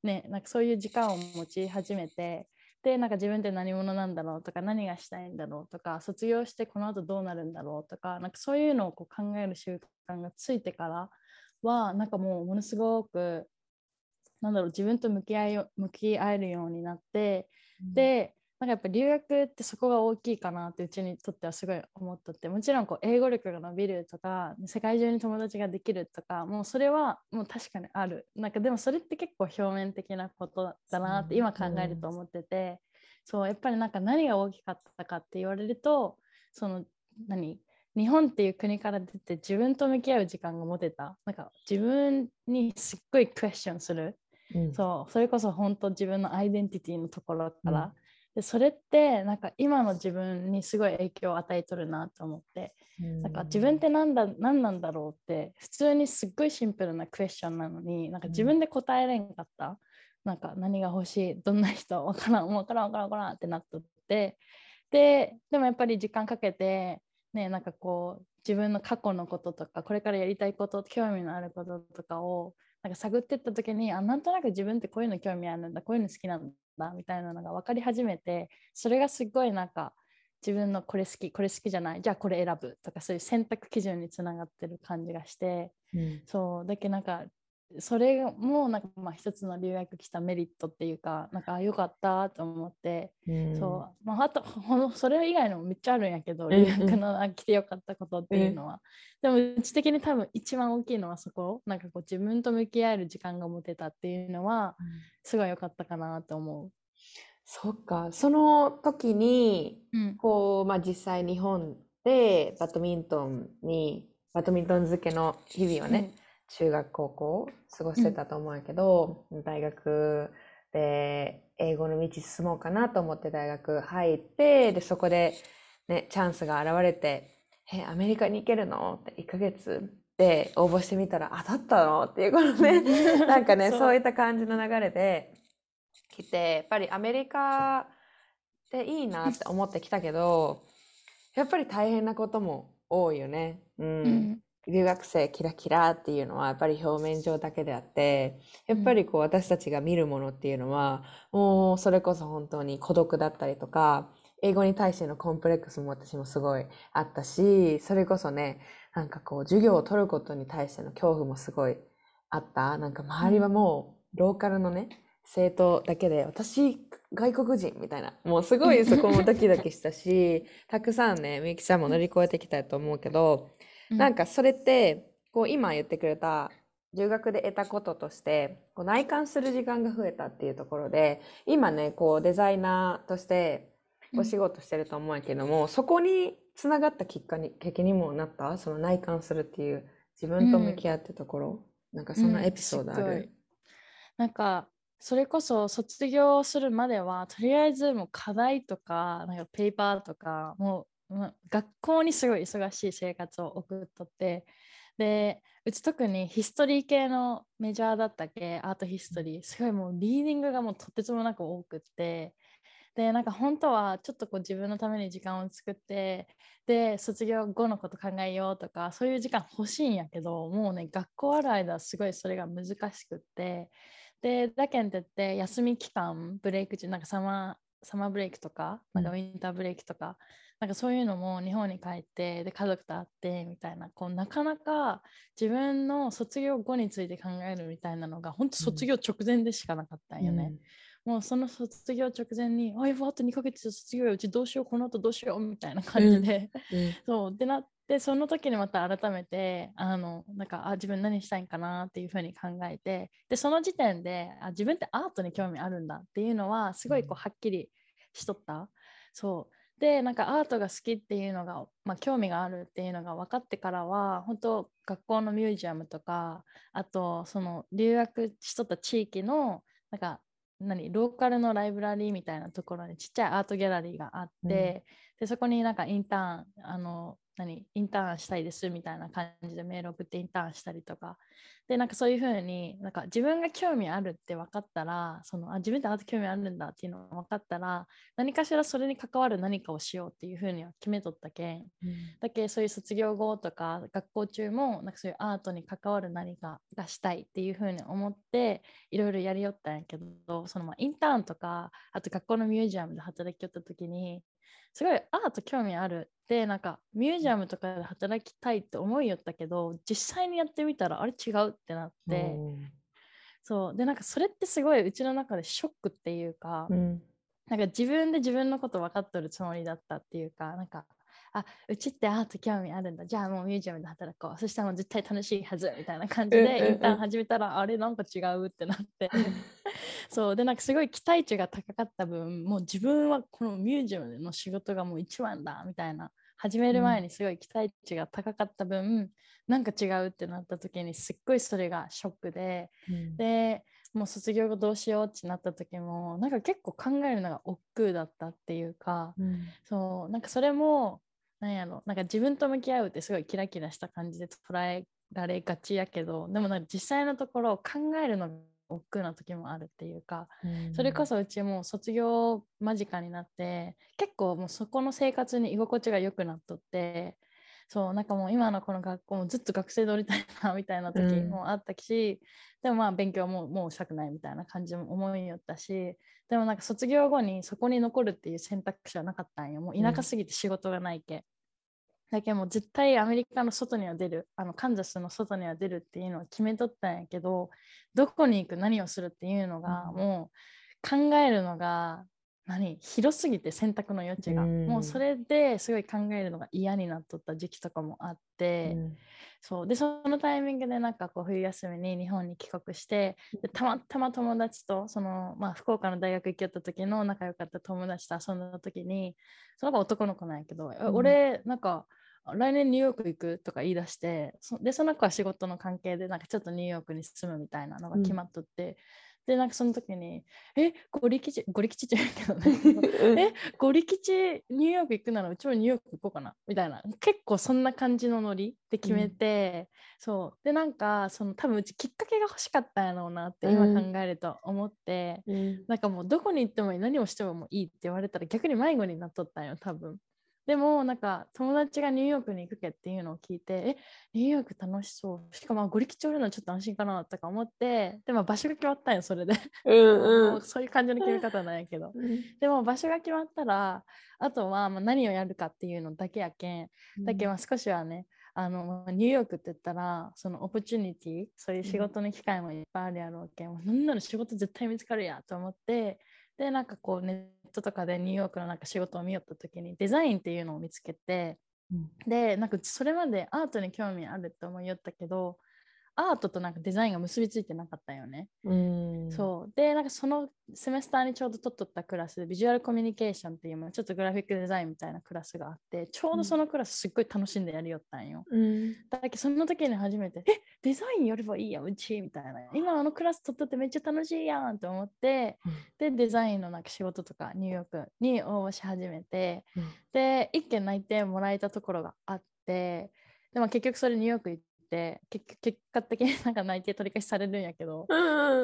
ねなんかそういう時間を持ち始めてでなんか自分って何者なんだろうとか何がしたいんだろうとか卒業してこの後どうなるんだろうとかなんかそういうのをこう考える習慣がついてからはなんかもうものすごくなんだろう自分と向き合い向き合えるようになって、うん、でなんかやっぱ留学ってそこが大きいかなってうちにとってはすごい思っとってもちろんこう英語力が伸びるとか世界中に友達ができるとかもうそれはもう確かにある。なんかでもそれって結構表面的なことだなって今考えると思っててそうやっぱりなんか何が大きかったかって言われるとその何日本っていう国から出て自分と向き合う時間が持てた。なんか自分にすっごいクエスチョンする、うん、そうそれこそ本当自分のアイデンティティのところから、でそれってなんか今の自分にすごい影響を与えとるなと思って、なんか自分って何だ何なんだろうって普通にすっごいシンプルなクエスチョンなのになんか自分で答えれんかった、なんか何が欲しいどんな人わからんわからんわからんわからんってなっとって。ででもやっぱり時間かけてねなんかこう自分の過去のこととかこれからやりたいこと興味のあることとかをなんか探ってった時にあなんとなく自分ってこういうの興味あるんだこういうの好きなんだみたいなのが分かり始めてそれがすごいなんか自分のこれ好きこれ好きじゃないじゃあこれ選ぶとかそういう選択基準につながってる感じがして、うん、そうだけどなんかそれもなんかまあ一つの留学来たメリットっていうかなんか良かったと思って、うん、そう。まあ、あとそれ以外のもめっちゃあるんやけど留学の来てよかったことっていうのは、でもうち的に多分一番大きいのはそこ。なんかこう自分と向き合える時間が持てたっていうのはすごい良かったかなと思う。そっか。その時に、うん、こうまあ、実際日本でバドミントンにバドミントン漬けの日々をね、うん中学高校過ごしてたと思うけど、うん、大学で英語の道進もうかなと思って大学入ってでそこで、ね、チャンスが現れて「えアメリカに行けるの?」って1ヶ月で応募してみたら「当たったの?」っていうことでなんかねそういった感じの流れで来てやっぱりアメリカっていいなって思ってきたけどやっぱり大変なことも多いよね。うん、うん留学生キラキラっていうのはやっぱり表面上だけであってやっぱりこう私たちが見るものっていうのはもうそれこそ本当に孤独だったりとか英語に対してのコンプレックスも私もすごいあったしそれこそねなんかこう授業を取ることに対しての恐怖もすごいあった。なんか周りはもうローカルのね生徒だけで私外国人みたいなもうすごいそこもドキドキしたし たくさんねみゆきちゃんも乗り越えてきたと思うけどなんかそれってこう今言ってくれた留学で得たこととしてこう内観する時間が増えたっていうところで今ねこうデザイナーとしてお仕事してると思うけども、うん、そこにつながったきっかけにもなった？その内観するっていう自分と向き合ってところ、うん、なんかそんなエピソードある、うん、なんかそれこそ卒業するまではとりあえずもう課題とかなんかペーパーとかもう学校にすごい忙しい生活を送っとってでうち特にヒストリー系のメジャーだったっけアートヒストリーすごいもうリーディングがもうとてつもなく多くってでなんか本当はちょっとこう自分のために時間を作ってで卒業後のこと考えようとかそういう時間欲しいんやけどもうね学校ある間すごいそれが難しくってでだけんってって休み期間ブレイク中なんかサマーサマーブレイクとかなんかウィンターブレイクとか、なんかそういうのも日本に帰ってで家族と会ってみたいなこうなかなか自分の卒業後について考えるみたいなのが本当卒業直前でしかなかったんよね。うん、もうその卒業直前に「あやばあと2ヶ月で卒業ようちどうしようこの後どうしよう」みたいな感じで、うん。うん、そう。でなってその時にまた改めてあのなんかあ自分何したいんかなっていうふうに考えてでその時点であ自分ってアートに興味あるんだっていうのはすごいこうはっきりしとった。そうでなんかアートが好きっていうのが、まあ、興味があるっていうのが分かってからは本当学校のミュージアムとかあとその留学しとった地域のなんか何ローカルのライブラリーみたいなところにちっちゃいアートギャラリーがあって、うん、でそこになんかインターンあの何インターンしたいですみたいな感じでメール送ってインターンしたりとか。でなんかそういうふうになんか自分が興味あるって分かったらそのあ自分ってあと興味あるんだっていうのが分かったら何かしらそれに関わる何かをしようっていうふうには決めとったけん、うん、だけそういう卒業後とか学校中もなんかそういうアートに関わる何かがしたいっていうふうに思っていろいろやりよったんやけどそのまあインターンとかあと学校のミュージアムで働きよった時にすごいアート興味ある。でなんかミュージアムとかで働きたいって思いよったけど実際にやってみたらあれ違うってなって、そう。でなんかそれってすごいうちの中でショックっていうか、うん、なんか自分で自分のこと分かっとるつもりだったっていうかなんかあうちってアート興味あるんだ。じゃあもうミュージアムで働こう。そしたらもう絶対楽しいはずみたいな感じでインターン始めたらあれなんか違う？ってなって。そう。でなんかすごい期待値が高かった分もう自分はこのミュージアムの仕事がもう一番だみたいな。始める前にすごい期待値が高かった分、うん、なんか違うってなった時にすっごいそれがショックで、うん、でもう卒業後どうしようってなった時もなんか結構考えるのが億劫だったっていうか、うん、そう。なんかそれもなんやろ。なんか自分と向き合うってすごいキラキラした感じで捉えられがちやけどでもなんか実際のところ考えるのが億劫な時もあるっていうか、うん、それこそうちも卒業間近になって結構もうそこの生活に居心地が良くなっとってそうなんかもう今のこの学校もずっと学生でおりたいなみたいな時もあったし、うん、でもまあ勉強ももうしたくないみたいな感じも思いよったしでもなんか卒業後にそこに残るっていう選択肢はなかったんよ。もう田舎すぎて仕事がないけ、うん、だけどもう絶対アメリカの外には出る。あのカンザスの外には出るっていうのを決めとったんやけどどこに行く？何をする？っていうのがもう考えるのが何広すぎて選択の余地が、うん、もうそれですごい考えるのが嫌になっとった時期とかもあって、うん、そう。でそのタイミングでなんかこう冬休みに日本に帰国してでたまたま友達とその、まあ、福岡の大学行きよった時の仲良かった友達と遊んだ時にその子男の子なんやけど、うん、俺なんか来年ニューヨーク行くとか言い出してそでその子は仕事の関係でなんかちょっとニューヨークに住むみたいなのが決まっとって、でなんかその時に「えゴリ吉ゴリ吉じゃないけどね。えゴリ吉ニューヨーク行くならうちもニューヨーク行こうかな」みたいな。結構そんな感じのノリで決めて、うん、そう。でなんかその多分うちきっかけが欲しかったんやろうなって今考えると思って、うん、なんかもうどこに行ってもいい何をしてもいいって言われたら逆に迷子になっとったんよ多分。でもなんか友達がニューヨークに行くけっていうのを聞いてえニューヨーク楽しそう。しかもゴリ吉おるのちょっと安心かなとか思ってでも場所が決まったんよそれで。うんうん、そういう感じの決め方なんやけど、うん、でも場所が決まったらあとはまあ何をやるかっていうのだけやけん、だけど少しはねあのニューヨークって言ったらそのオプチュニティそういう仕事の機会もいっぱいあるやろうけん、うん、なんなら仕事絶対見つかるやと思ってでなんかこうネットとかでニューヨークのなんか仕事を見よった時にデザインっていうのを見つけて、うん、でなんかそれまでアートに興味あるって思いよったけどアートとなんかデザインが結びついてなかったよね。うそう。でなんかそのセメスターにちょうど取っとったクラスでビジュアルコミュニケーションっていうちょっとグラフィックデザインみたいなクラスがあってちょうどそのクラスすっごい楽しんでやりよったんよ。うん、だけどその時に初めて「えデザインやればいいやうち」みたいな「今あのクラス取っとってめっちゃ楽しいやん」と思って、うん、でデザインのなんか仕事とかニューヨークに応募し始めて、うん、で1件内定もらえたところがあってでも結局それニューヨーク行って結果的になんか内定取り消しされるんやけど、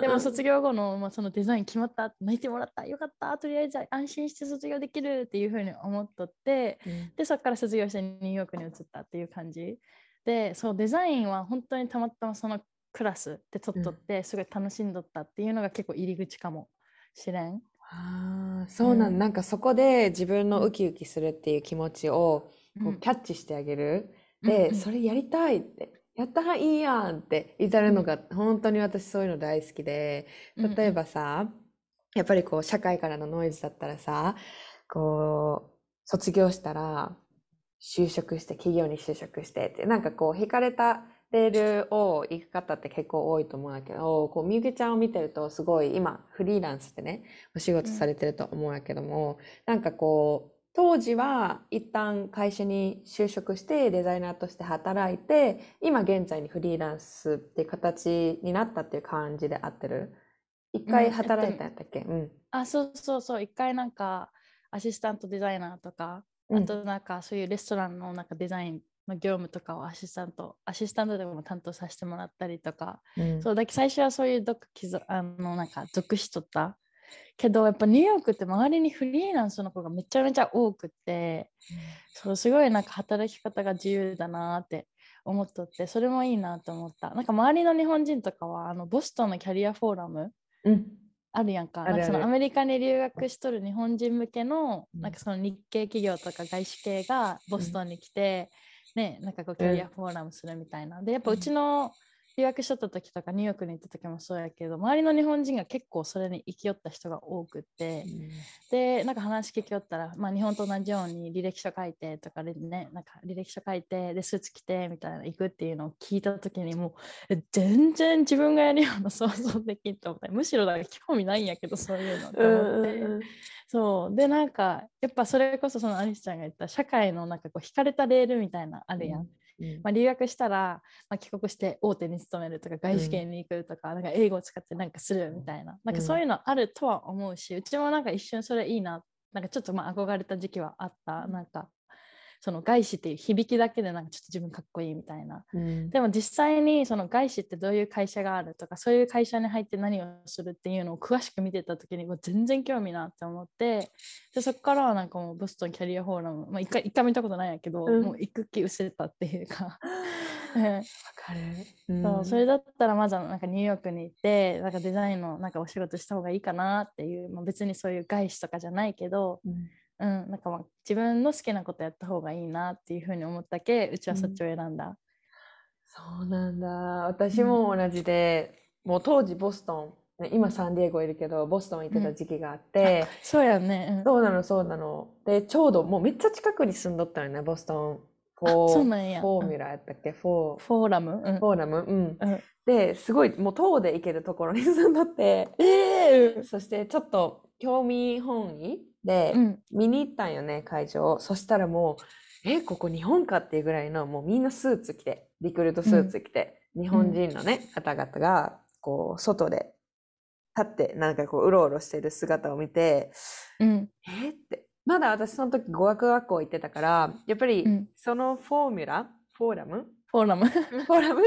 でも卒業後の,、まあそのデザイン決まった内定もらったよかったとりあえず安心して卒業できるっていうふうに思っとって、うん、でそこから卒業してニューヨークに移ったっていう感じ。でそうデザインは本当にたまたまそのクラスで取っとって、すごい楽しんどったっていうのが結構入り口かもしれん。あそうなん、うん、なんかそこで自分のウキウキするっていう気持ちをこうキャッチしてあげる、うん、で、うん、それやりたいってやったらいいやんって至るのが本当に私そういうの大好きで例えばさ、やっぱりこう社会からのノイズだったらさこう卒業したら就職して企業に就職してってなんかこう引かれたレールを行く方って結構多いと思うんだけどこうみゆきちゃんを見てるとすごい今フリーランスでねお仕事されてると思うんやけども、うん、なんかこう当時は一旦会社に就職してデザイナーとして働いて今現在にフリーランスっていう形になったっていう感じで合ってる。一回働いたんやったっけ、うん、あそうそうそう。一回なんかアシスタントデザイナーとか、あとなんかそういうレストランのなんかデザインの業務とかをアシスタントアシスタントでも担当させてもらったりとか、うん、そうだけ最初はそういうどっかあのなんか属しとったけどやっぱニューヨークって周りにフリーランスの子がめちゃめちゃ多くて、うん、そうすごいなんか働き方が自由だなって思っとってそれもいいなと思った。なんか周りの日本人とかはあのボストンのキャリアフォーラム、うん、あるやんか。なんかそのアメリカに留学しとる日本人向けの、なん。かその日系企業とか外資系がボストンに来て、ねなんかこうキャリアフォーラムするみたいなでやっぱうちの、留学しとった時とかニューヨークに行った時もそうやけど周りの日本人が結構それに生きよった人が多くって、うん、でなんか話聞きよったら、まあ、日本と同じように履歴書書いてとかでねなんか履歴書書いてでスーツ着てみたいな行くっていうのを聞いた時にもう全然自分がやるような想像できんと思ってむしろだから興味ないんやけどそういうのと思って。うんうんそう。でなんかやっぱそれこそそのアリスちゃんが言った社会のなんかこう引かれたレールみたいなあるやん、うんまあ、留学したら、まあ、帰国して大手に勤めるとか外資系に行くとか,、なんか英語を使ってなんかするみたいな。なんかそういうのあるとは思うし、うちもなんか一瞬それいいななんかちょっとまあ憧れた時期はあった。なんかその外資っていう響きだけでなんかちょっと自分かっこいいみたいな。うん。でも実際にその外資ってどういう会社があるとかそういう会社に入って何をするっていうのを詳しく見てた時にもう全然興味なって思って。でそこからはなんかもうボストンキャリアフォーラム、まあ、一回一回見たことないんやけど、うん。もう行く気失せたっていうか。う んわかる。うん。そうそれだったらまずはなんかニューヨークに行ってなんかデザインのなんかお仕事した方がいいかなっていう、まあ、別にそういう外資とかじゃないけど、うんうん、なんかまあ自分の好きなことやった方がいいなっていうふうに思ったけうちはそっちを選んだ。そうなんだ。私も同じで、もう当時ボストン、ね今サンディエゴいるけど、ボストン行ってた時期があって、そうやね。うんそうなの、そうなの。で、ちょうどもうめっちゃ近くに住んどったよね、ボストン。フォー。フォーミュラやったっけ？フォー、フォーラム、うんフォーラム？うん。うんで、すごい、もう徒歩で行けるところに住んどって、ええそしてちょっと興味本位でうん。見に行ったんよね、会場。そしたらもう、え、ここ日本かっていうぐらいの、もうみんなスーツ着て、リクルートスーツ着て、日本人のね、方々が、こう、外で立って、なんかこう、うろうろしてる姿を見て、うん。えって。まだ私その時語学学校行ってたから、やっぱりうん。そのフォーミュラ、フォーラム？フォーラム。フォーラム？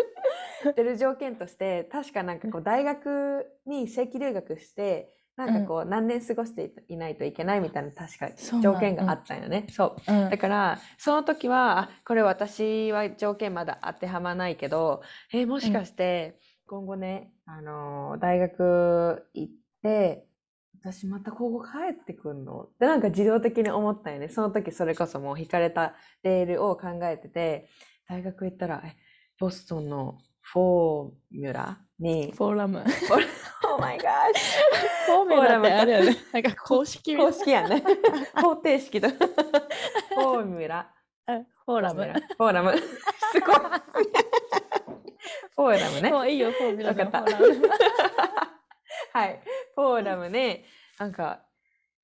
出る条件として、確かなんかこう大学に正規留学して、なんかこう何年過ごしていないといけないみたいな確か条件があったよね。そう。うんだから、その時は、あ、これ私は条件まだ当てはまないけど、えーもしかして今後ね、あのー大学行って、私またここ帰ってくんの？ってなんか自動的に思ったよね。その時それこそもう引かれたレールを考えてて、大学行ったら、え、ボストンのフォーミュラに、フォーラム。Oh my gosh! フォーラってあるよね。なんか公式公式やね。方程式と。フォーミュラ。な。フォーラム。フォーラム。すごい。フォーラムね。もういいよ、フォーミュラでもわかったはい。フォーラムね、なんか、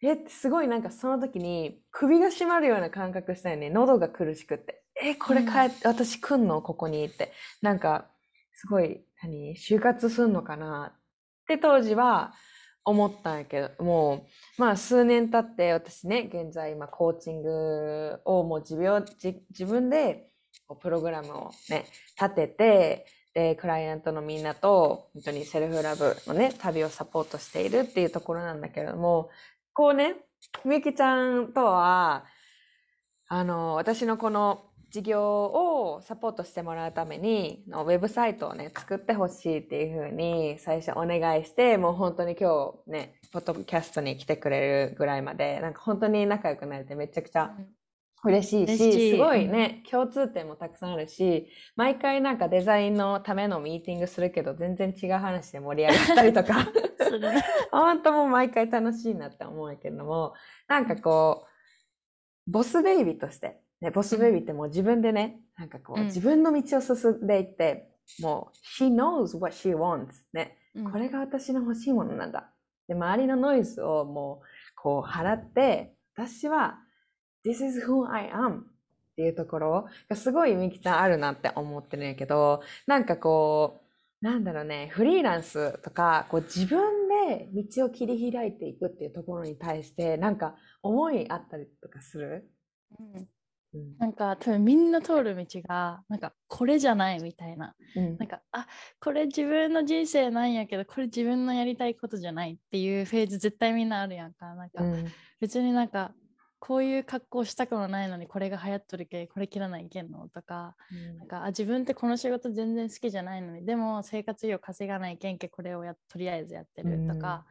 え、すごいなんかその時に首が締まるような感覚したよね。喉が苦しくって。え、これ帰って、私来んの？ここにって。なんか、すごい、何？就活すんのかなって当時は思ったんやけど、もう、まあ数年経って私ね、現在今コーチングをもう自分自分でプログラムをね、立てて、で、クライアントのみんなと、本当にセルフラブのね、旅をサポートしているっていうところなんだけれども、こうね、みゆきちゃんとは、あの、私のこの事業をサポートしてもらうために、のウェブサイトをね、作ってほしいっていうふうに最初お願いして、もう本当に今日ね、ポッドキャストに来てくれるぐらいまで、なんか本当に仲良くなれてめちゃくちゃ嬉しいし、嬉しい。すごいね、共通点もたくさんあるし、毎回なんかデザインのためのミーティングするけど、全然違う話で盛り上がったりとか、本当もう毎回楽しいなって思うけども、なんかこう、ボスベイビーとして、ね、ボスベイビーってもう自分でね、なんかこう、うん自分の道を進んでいって、もう、she knows what she wants. ね。うんこれが私の欲しいものなんだ。で、周りのノイズをもう、こう、払って、私は、this is who I am っていうところがすごいみきちゃんあるなって思ってるんやけど、なんかこう、なんだろうね、フリーランスとか、こう自分で道を切り開いていくっていうところに対して、なんか思いあったりとかする？うんうん。なんか多分みんな通る道がなんかこれじゃないみたいな。うん。なんかあこれ自分の人生なんやけどこれ自分のやりたいことじゃないっていうフェーズ絶対みんなあるやんか。なんか、うん。別になんかこういう格好したくもないのにこれが流行っとるけこれ切らないけんのとかなんかあ自分ってこの仕事全然好きじゃないのにでも生活費を稼がないけんけこれをやとりあえずやってるとか、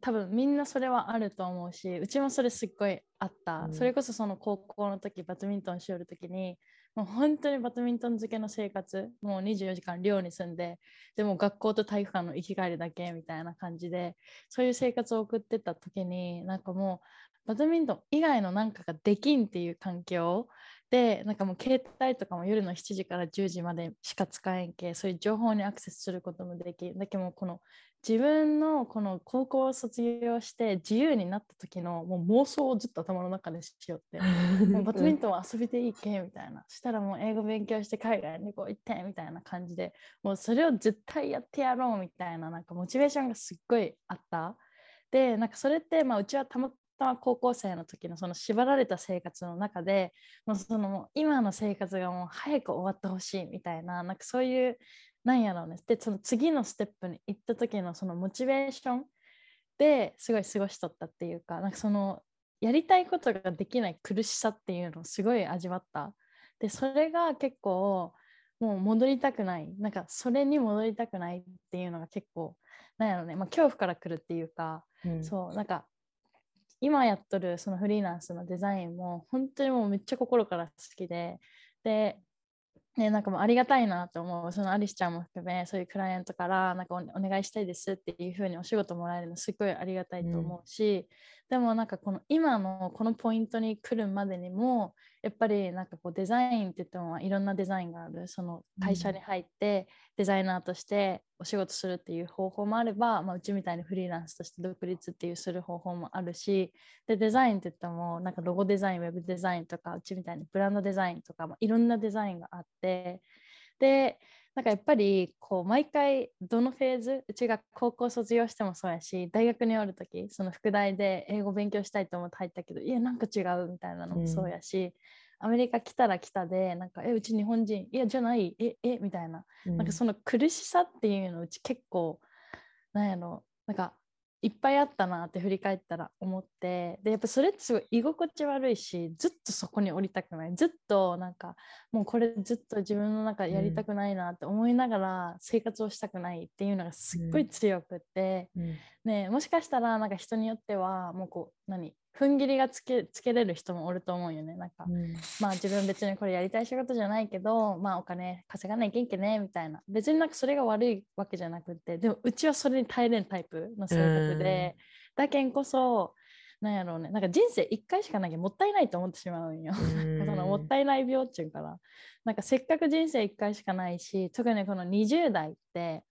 多分みんなそれはあると思うしうちもそれすっごいあった、うん。それこそその高校の時バドミントンしよる時にもう本当にバドミントン漬けの生活もう24時間寮に住んででも学校と体育館の行き帰りだけみたいな感じでそういう生活を送ってた時になんかもうバドミントン以外のなんかができんっていう環境でなんかもう携帯とかも夜の7時から10時までしか使えんけそういう情報にアクセスすることもできだけどもこの自分のこの高校を卒業して自由になった時のもう妄想をずっと頭の中でしよって。もうバドミントン遊びでいいけみたいな。したらもう英語勉強して海外にこう行ってみたいな感じでもうそれを絶対やってやろうみたいななんかモチベーションがすっごいあった。でなんかそれってまあうちはたまたま高校生の時のその縛られた生活の中でもうその今の生活がもう早く終わってほしいみたいななんかそういうなんやろうね。でその次のステップに行った時のそのモチベーションですごい過ごしとったっていうかなんかそのやりたいことができない苦しさっていうのをすごい味わった。でそれが結構もう戻りたくない。なんかそれに戻りたくないっていうのが結構なんやろうね、まあ、恐怖から来るっていうか、うん、そうなんか今やっとるそのフリーランスのデザインも本当にもうめっちゃ心から好きででね、なんかもうありがたいなと思う。そのアリスちゃんも含め、そういうクライアントからなんかお願いしたいですっていうふうにお仕事もらえるのすごいありがたいと思うし、うん、でもなんかこの今のこのポイントに来るまでにも、やっぱりなんかこうデザインって言ってもいろんなデザインがある。その会社に入ってデザイナーとしてお仕事するっていう方法もあれば、まあ、うちみたいにフリーランスとして独立っていうする方法もあるしでデザインって言ってもなんかロゴデザインウェブデザインとかうちみたいにブランドデザインとか、まあ、いろんなデザインがあってでなんかやっぱりこう毎回どのフェーズうちが高校卒業してもそうやし大学におる時その副大で英語勉強したいと思って入ったけどいやなんか違うみたいなの。もそうやし、アメリカ来たら来たでなんかえうち日本人いやじゃないええみたいな、うん、なんかその苦しさっていうのうち結構なんやろなんかいっぱいあったなって振り返ったら思って。でやっぱそれってすごい居心地悪いしずっとそこに降りたくない。ずっとなんかもうこれずっと自分の中やりたくないなって思いながら生活をしたくないっていうのがすっごい強くって、うん、ね、もしかしたらなんか人によってはもうこう何？踏ん切りがつけつけれる人もおると思うよね。なんか、うん、まあ自分別にこれやりたい仕事じゃないけどまあお金稼がない元気ねみたいな。別になんかそれが悪いわけじゃなくてでもうちはそれに耐えれんタイプの性格で、うん、だけんこそなんやろうね。なんか人生1回しかなきゃもったいないと思ってしまうんよ、うん、そのもったいない病っていうから。なんかせっかく人生1回しかないし特にこの20代って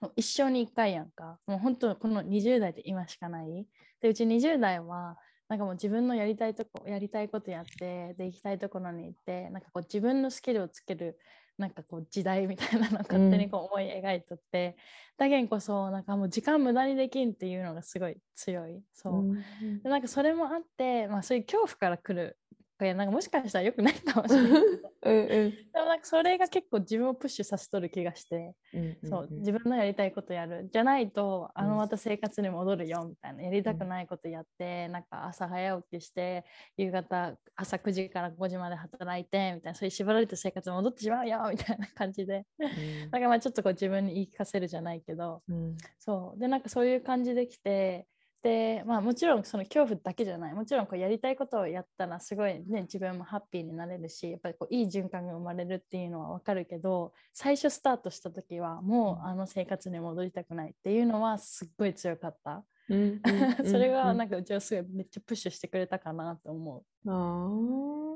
もう一生に1回やんか。もう本当この20代って今しかない。でうち20代はなんかもう自分のやりたいとこやりたいことやってで行きたいところに行ってなんかこう自分のスキルをつけるなんかこう時代みたいな のを勝手にこう思い描いとって、うん、だけんこそなんかもう時間無駄にできんっていうのがすごい強い。そう、うん、でなんかそれもあって、まあ、そういう恐怖から来るいやなんかもしかしたらよくないかもしれないうん、うん、でもなんかそれが結構自分をプッシュさせとる気がして、うんうんうん、そう自分のやりたいことやる。じゃないとあのまた生活に戻るよみたいな、やりたくないことやってなんか朝早起きして夕方朝9時から5時まで働いてみたいなそういう縛られた生活に戻ってしまうよみたいな感じで、うん、なんかまあちょっとこう自分に言い聞かせるじゃないけど、うん、そう。でなんかそういう感じできてでまあ、もちろんその恐怖だけじゃない。もちろんこうやりたいことをやったらすごい、ね、自分もハッピーになれるしやっぱりこういい循環が生まれるっていうのは分かるけど最初スタートした時はもうあの生活に戻りたくないっていうのはすっごい強かった。それがなんかうちはすごいめっちゃプッシュしてくれたかなと思う。あ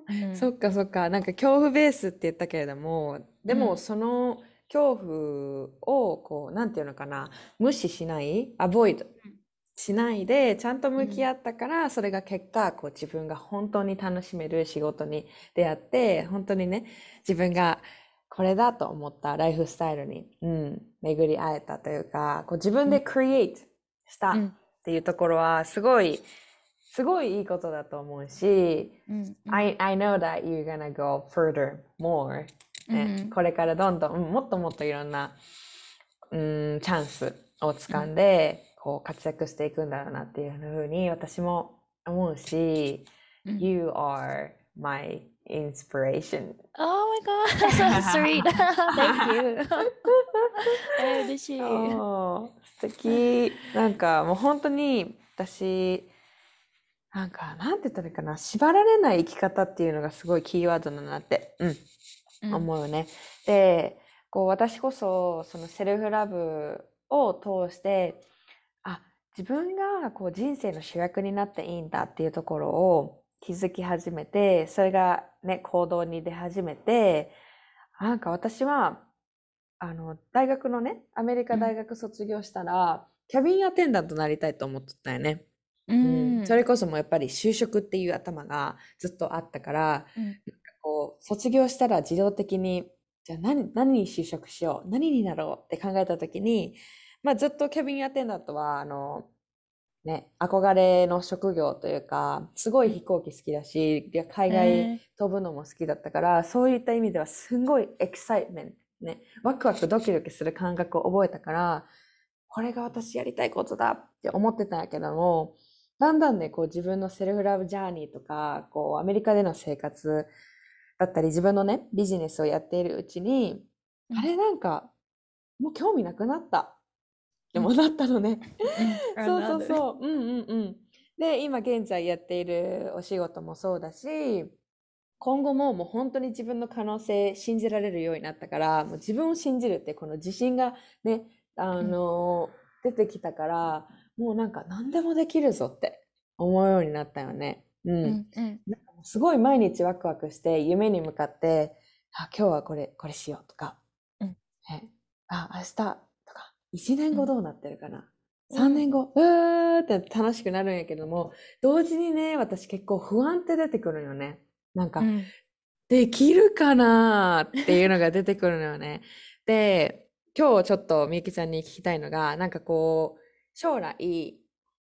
うん、そっかそっか。なんか恐怖ベースって言ったけれどもでもその恐怖をこうなんていうのかな無視しないアボイドしないでちゃんと向き合ったから、それが結果こう自分が本当に楽しめる仕事に出会って本当にね自分がこれだと思ったライフスタイルに、うん、巡り会えたというかこう自分でクリエイトしたっていうところはすごい、すごいいいことだと思うし、うん、I, I know that you're gonna go further more、ね、これからどんどん、もっともっといろんな、うん、チャンスを掴んで、こう活躍していくんだろうなっていうふうに私も思うし、うん、You are my inspiration. Oh my god, so sweet. Thank you. え嬉しい。素敵。なんかもう本当に私、なんかなんて言ったらいいかな、縛られない生き方っていうのがすごいキーワードだなって、うん、思うよね。で、こう私こそそのセルフラブを通して自分がこう人生の主役になっていいんだっていうところを気づき始めて、それがね、行動に出始めて、なんか私は、あの、大学のね、アメリカ大学卒業したら、キャビンアテンダントになりたいと思ってたよね。ううん、それこそもうやっぱり就職っていう頭がずっとあったから、うん。なんかこう卒業したら自動的にじゃあ何何に就職しよう何になろうって考えた時に、まあ、ずっとキャビンアテンダントはあの、ね、憧れの職業というかすごい飛行機好きだし海外え飛ぶのも好きだったから、そういった意味ではすごいエキサイメント、ね、ワクワクドキドキする感覚を覚えたから、これが私やりたいことだって思ってたんやけども、だんだんね、こう自分のセルフラブジャーニーとか、こうアメリカでの生活だったり、自分のね、ビジネスをやっているうちに、うん。あれなんか、もう興味なくなったってもなったのね。うんそうそうう。そう。うんうんうん。で、今現在やっているお仕事もそうだし、今後ももう本当に自分の可能性信じられるようになったから、もう自分を信じるってこの自信がね、あの出てきたから、もうなんか何でもできるぞって思うようになったよね。うん。うんうんなんかすごい毎日ワクワクして夢に向かって、あ、今日はこれ、これしようとか、うんねあ、明日1年後どうなってるかな、うん3年後、うーって楽しくなるんやけども、同時にね、私結構不安って出てくるよね。なんか、うんできるかなっていうのが出てくるのよね。で、今日ちょっとみゆきちゃんに聞きたいのが、なんかこう、将来、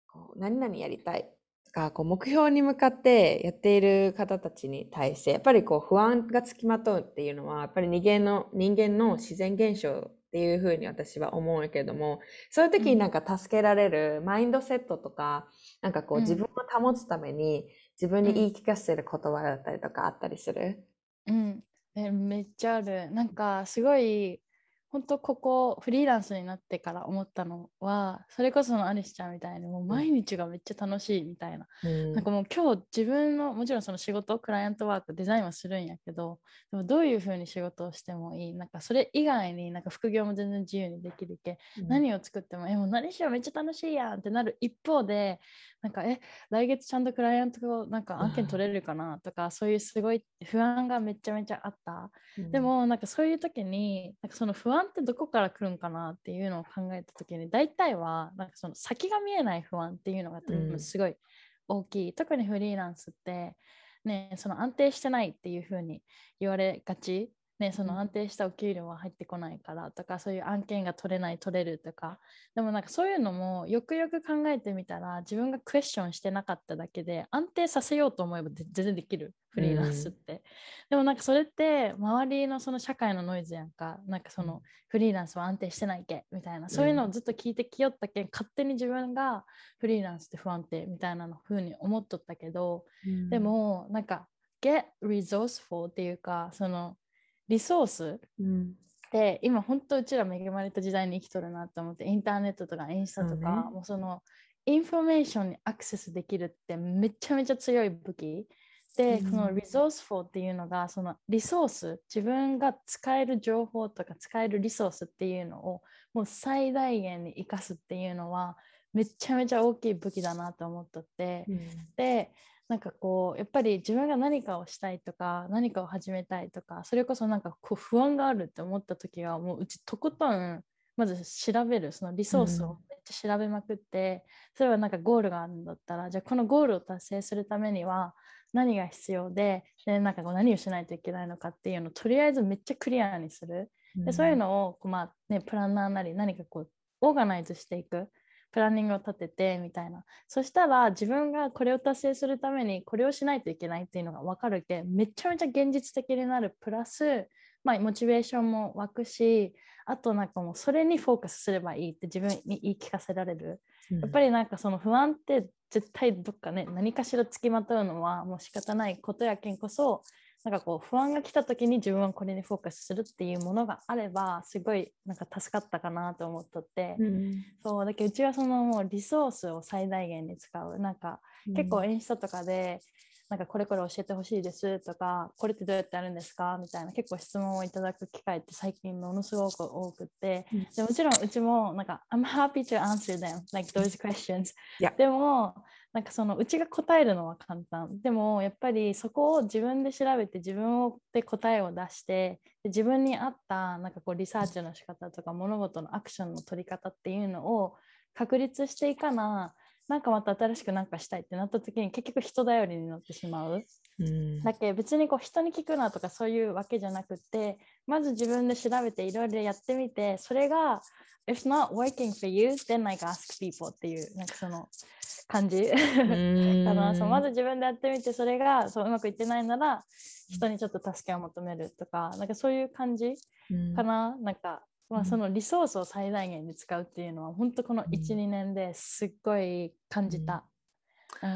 こう何々やりたいとか、こう目標に向かってやっている方たちに対して、やっぱりこう不安がつきまとうっていうのは、やっぱり人間の、人間の自然現象っていうふうに私は思うんやけれども、そういう時になんか助けられるマインドセットとか、なんかこううん。自分を保つために自分に言い聞かせてる言葉だったりとかあったりする？うん、えめっちゃある。なんかすごい本当ここフリーランスになってから思ったのはそれこそのアリスちゃんみたいにもう毎日がめっちゃ楽しいみたいな、うん。なんかもう今日自分のもちろんその仕事クライアントワークデザインはするんやけどでもどういうふうに仕事をしてもいい？なんかそれ以外になんか副業も全然自由にできるけ何を作っても、え、もう何しようめっちゃ楽しいやんってなる一方で、なんか、え、来月ちゃんとクライアントをなんか案件取れるかなとか、そういうすごい不安がめちゃめちゃあった。うん。でも、なんかそういう時に、なんかその不安ってどこから来るんかなっていうのを考えた時に、大体は、なんかその先が見えない不安っていうのがすごい大きい。特にフリーランスって、ね、その安定してないっていうふうに言われがち。ね、その安定したお給料は入ってこないからとかそういう案件が取れない取れるとか。でもなんかそういうのもよくよく考えてみたら自分がクエスチョンしてなかっただけで安定させようと思えば全然できる。フリーランスって、でもなんかそれって周りのその社会のノイズやんか。なんかそのフリーランスは安定してないけみたいなそういうのをずっと聞いてきよったけん勝手に自分がフリーランスって不安定みたいなの風に思っとったけど、で、もなんか get resourceful っていうかそのリソース？うん。で今本当うちら恵まれた時代に生きとるなと思ってインターネットとかインスタとか、もうそのインフォメーションにアクセスできるってめちゃめちゃ強い武器。で、うん。このリソースフォーっていうのがそのリソース自分が使える情報とか使えるリソースっていうのをもう最大限に生かすっていうのはめちゃめちゃ大きい武器だなと思っとって、でなんかこうやっぱり自分が何かをしたいとか何かを始めたいとかそれこそなんかこう不安があるって思った時はもううちとことんまず調べるそのリソースうん。をめっちゃ調べまくって、それはなんかゴールがあるんだったらじゃあこのゴールを達成するためには何が必要ででなんかこう何をしないといけないのかっていうのをとりあえずめっちゃクリアにする。でそういうのをこう、まあね、プランナーなり何かこうオーガナイズしていくプランニングを立ててみたいな。そしたら自分がこれを達成するためにこれをしないといけないっていうのが分かるけ。めちゃめちゃ現実的になる。プラス、まあ、モチベーションも湧くしあとなんかもうそれにフォーカスすればいいって自分に言い聞かせられる。やっぱり、りなんかその不安って絶対どっかね何かしらつきまとうのはもう仕方ないことやけんこそなんかこう不安が来た時に自分はこれにフォーカスするっていうものがあればすごいなんか助かったかなと思っとって、うんそうだけどうちはそのもうリソースを最大限に使う。なんか結構インスタとかでなんかこれこれ教えてほしいですとかこれってどうやってやるんですか？みたいな結構質問をいただく機会って最近ものすごく多くて、でもちろんうちもなんか I'm happy to answer them like those questions、でもなんかそのうちが答えるのは簡単でもやっぱりそこを自分で調べて自分で答えを出してで自分に合ったなんかこうリサーチの仕方とか物事のアクションの取り方っていうのを確立していかななんかまた新しく何かしたいってなった時に結局人頼りになってしまう。うん、だけ別にこう人に聞くなとかそういうわけじゃなくてまず自分で調べていろいろやってみてそれが If not working for you then like ask people っていうなんかその感じ。かなそうまず自分でやってみてそれがそううまくいってないなら人にちょっと助けを求めるとかなんかそういう感じかな、うん、な？んかまあ、そのリソースを最大限に使うっていうのは本当この12、年ですっごい感じた。うん、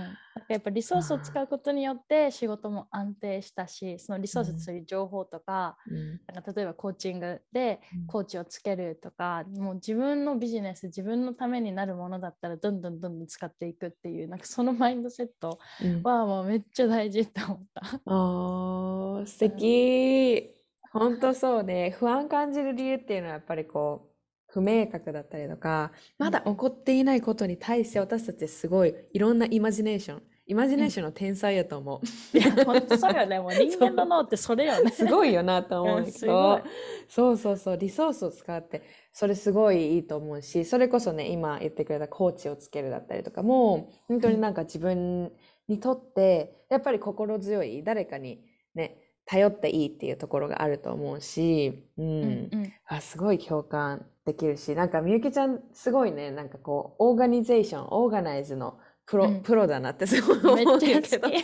やっぱリソースを使うことによって仕事も安定したしそのリソースそういう情報とかうん、なんか例えばコーチングでコーチをつけるとか、うん、もう自分のビジネス自分のためになるものだったらどんどんどんどん使っていくっていうなんかそのマインドセットはもうめっちゃ大事って思った。あ素敵、本当そうね。不安感じる理由っていうのはやっぱりこう、不明確だったりとか、まだ起こっていないことに対して私たちすごいいろんなイマジネーション、イマジネーションの天才やと思う。いや、本当そうよね。もう人間の脳ってそれよね。すごいよなと思う。けど、そうそうそう、リソースを使って、それすごいいいと思うし、それこそね、今言ってくれたコーチをつけるだったりとかも、本当になんか自分にとって、やっぱり心強い、誰かにね、頼っていいっていうところがあると思うし、うん、うんうん、あすごい共感できるしなんかみゆきちゃんすごいねなんかこうオーガニゼーションオーガナイズのプロうん、プロだなってすごい思うんだけど もう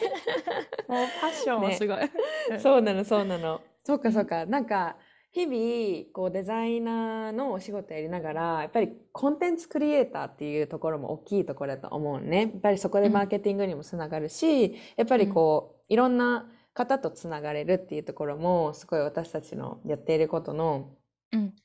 パッションはすごい、ね、そうなのそうなの。そうかそうか、なんか日々こうデザイナーのお仕事やりながらやっぱりコンテンツクリエイターっていうところも大きいところだと思うね。やっぱりそこでマーケティングにもつながるし、やっぱりこういろんな方とつながれるっていうところもすごい私たちのやっていることの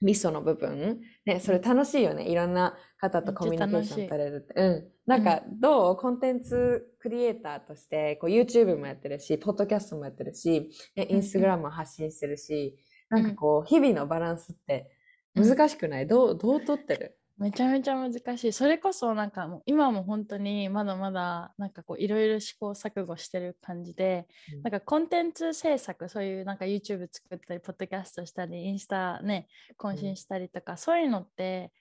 ミソの部分、ね、それ楽しいよね。いろんな方とコミュニケーション取れるって、うん、なんかどう、コンテンツクリエイターとしてこう YouTube もやってるしポッドキャストもやってるし、ね、インスタグラムも発信してるし、うん、なんかこう日々のバランスって難しくない、どうどうとってる？めちゃめちゃ難しい。それこそなんかもう今も本当にまだまだなんかこういろいろ試行錯誤してる感じで、うん、なんかコンテンツ制作、そういうなんか YouTube 作ったり、ポッドキャストしたり、インスタね、更新したりとか、うん、そういうのって、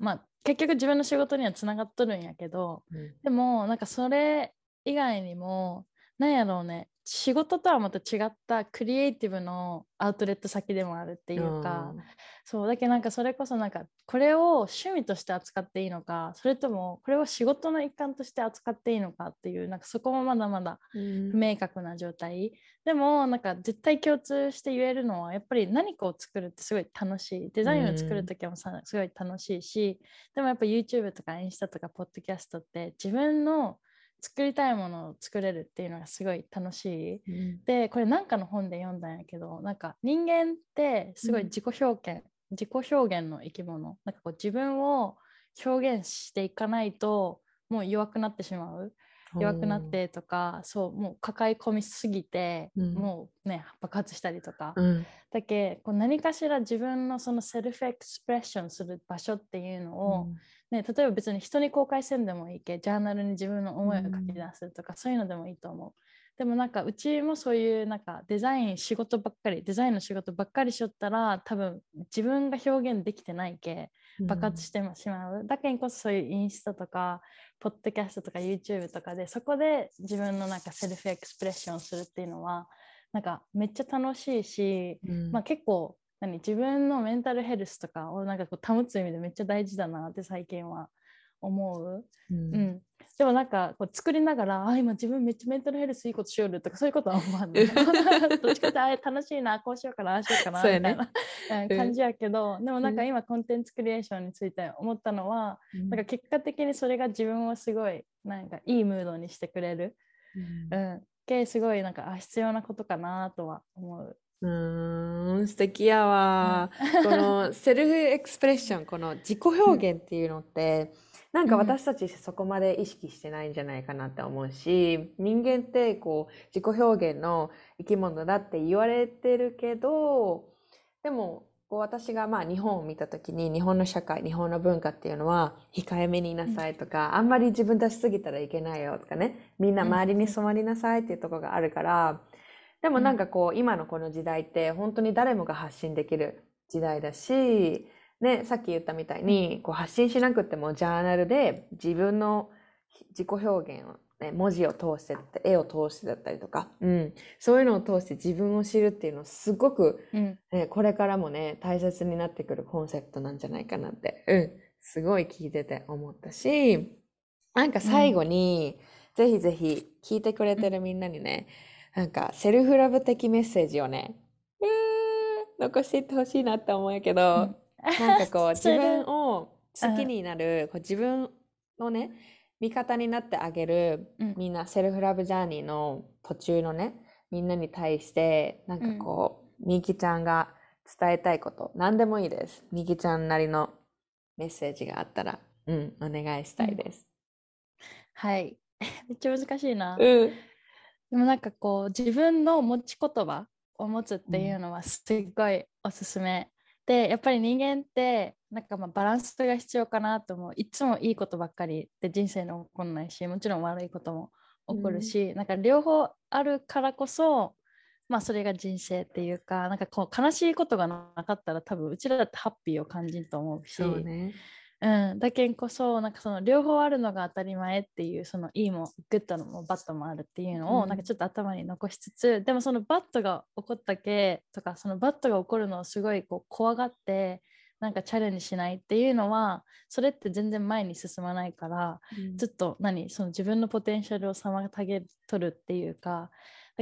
まあ結局自分の仕事にはつながっとるんやけど、うん、でもなんかそれ以外にも、なんやろうね、仕事とはまた違ったクリエイティブのアウトレット先でもあるっていうか、うん、そうだけどなんかそれこそなんかこれを趣味として扱っていいのかそれともこれを仕事の一環として扱っていいのかっていうなんかそこもまだまだ不明確な状態、うん、でもなんか絶対共通して言えるのはやっぱり何かを作るってすごい楽しい。デザインを作る時もさ、すごい楽しいしでもやっぱ YouTube とかインスタとかポッドキャストって自分の作りたいものを作れるっていうのがすごい楽しい。うん、でこれなんかの本で読んだんやけどなんか人間ってすごい自己表現、うん、自己表現の生き物なんかこう自分を表現していかないともう弱くなってしまう。弱くなってとかそうもう抱え込みすぎて、うん、もうね爆発したりとか、うん、だけこう何かしら自分のそのセルフエクスプレッションする場所っていうのを、ね、例えば別に人に公開せんでもいいけジャーナルに自分の思いを書き出すとか、うん、そういうのでもいいと思う。でもなんかうちもそういうなんかデザイン仕事ばっかりデザインの仕事ばっかりしよったら多分自分が表現できてないけ爆発してしまう、うん、だけにこそそういうインスタとかポッドキャストとか YouTube とかでそこで自分のなんかセルフエクスプレッションするっていうのはなんかめっちゃ楽しいし、うん、まあ、結構何自分のメンタルヘルスとかをなんかこう保つ意味でめっちゃ大事だなって最近は思う。うん、うん、でもなんかこう作りながらあ今自分めっちゃメンタルヘルスいいことしよるとかそういうことは思わない。どっちかってあ楽しいなこうしようかなああしようかなみたいな、ね、感じやけど、でもなんか今コンテンツクリエーションについて思ったのは、うん、なんか結果的にそれが自分をすごいなんかいいムードにしてくれる。うん、うん、すごいなんかあ必要なことかなとは思う。うーん、素敵やわ。このセルフエクスプレッション、この自己表現っていうのって、なんかうん。私たちそこまで意識してないんじゃないかなって思うし、人間ってこう自己表現の生き物だって言われてるけど、でも私がまあ日本を見た時に日本の社会、日本の文化っていうのは控えめにいなさいとか、あんまり自分出しすぎたらいけないよとかね、みんな周りに染まりなさいっていうところがあるから、でもなんかこう、今のこの時代って本当に誰もが発信できる時代だし、ね、さっき言ったみたいに、こう発信しなくてもジャーナルで自分の自己表現を、ね、文字を通して絵を通してだったりとか、うん、そういうのを通して自分を知るっていうのすごく、うん。ね、これからもね、大切になってくるコンセプトなんじゃないかなって、うん、すごい聞いてて思ったし、なんか最後に、ぜひぜひ聞いてくれてるみんなにね、なんかセルフラブ的メッセージをね、うー残していってほしいなって思うけど、うんなんかこう 自分を好きになる、こう自分のね、味方になってあげる、うんみんなセルフラブジャーニーの途中のね、みんなに対して、なんかこう、みゆきちゃんが伝えたいこと、何でもいいです。みゆきちゃんなりのメッセージがあったら、うん、お願いしたいです。はい。めっちゃ難しいな。うん。でもなんかこう自分の持ち言葉を持つっていうのはすっごいおすすめ。でやっぱり人間ってなんかまあバランスが必要かなと思う。いつもいいことばっかりで人生に起こんないしもちろん悪いことも起こるし、なんか両方あるからこそまあそれが人生っていうかなんかこう悲しいことがなかったら多分うちらだってハッピーを感じると思うし。そうね。うん、だけんこそなんかその両方あるのが当たり前っていうそのいいも good のも bad もあるっていうのを、なんかちょっと頭に残しつつでもその bad が起こったけとかその bad が起こるのをすごいこう怖がってなんかチャレンジしないっていうのはそれって全然前に進まないからずっと何その自分のポテンシャルを妨げとるっていうか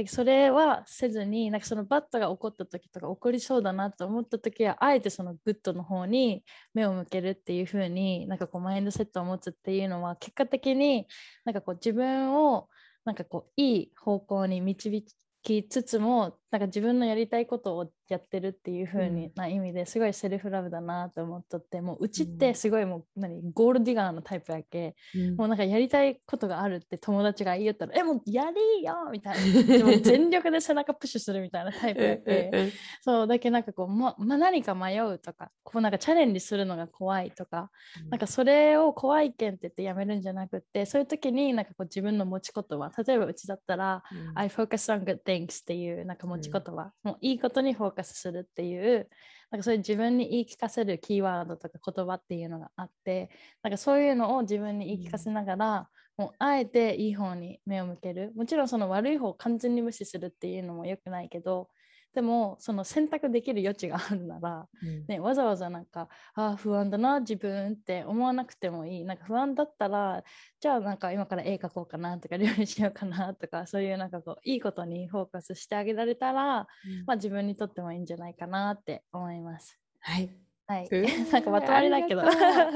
だそれはせずになんかその bad が起こった時とか起こりそうだなと思った時はあえてその good の方に目を向けるっていう風になんかこうマインドセットを持つっていうのは結果的になんかこう自分をなんかこういい方向に導きつつもなんか自分のやりたいことをやってるっていう風にうん。な意味ですごいセルフラブだなと思っとってもううちっうん。てすごいもう何ゴールディガーのタイプやけうん。もうなんかやりたいことがあるって友達が言ったら、え、もうやりよみたいな。でも全力で背中プッシュするみたいなタイプやって。そう、だけどなんかこう、ま、まあ、何か迷うとか、こうなんかチャレンジするのが怖いとか、なんかそれを怖いけんって言ってやめるんじゃなくって、そういう時になんかこう自分の持ち言葉、例えばうちだったら、I focus on good things っていうなんか持ち言葉、もういいことにフォーカスするっていう、なんかそういう自分に言い聞かせるキーワードとか言葉っていうのがあって、なんかそういうのを自分に言い聞かせながら、もうあえていい方に目を向ける。もちろんその悪い方を完全に無視するっていうのも良くないけど、でもその選択できる余地があるなら、ね、わざわざなんかあー不安だな自分って思わなくてもいいなんか不安だったらじゃあなんか今から絵描こうかなとか料理しようかなとかそういうなんかこういいことにフォーカスしてあげられたら、まあ、自分にとってもいいんじゃないかなって思います。はい。はい、う なんかまとまりだけど。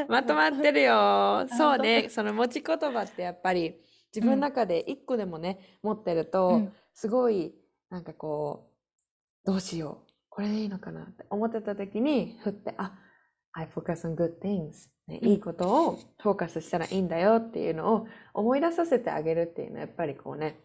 まとまってるよ。そう本ね。その持ち言葉ってやっぱり自分の中で一個でもね、持ってると、うんすごいなんかこう、どうしよう。これでいいのかなって思ってた時に、ふって、あ、I focus on good things、ね。うんいいことをフォーカスしたらいいんだよっていうのを思い出させてあげるっていうのはやっぱりこうね、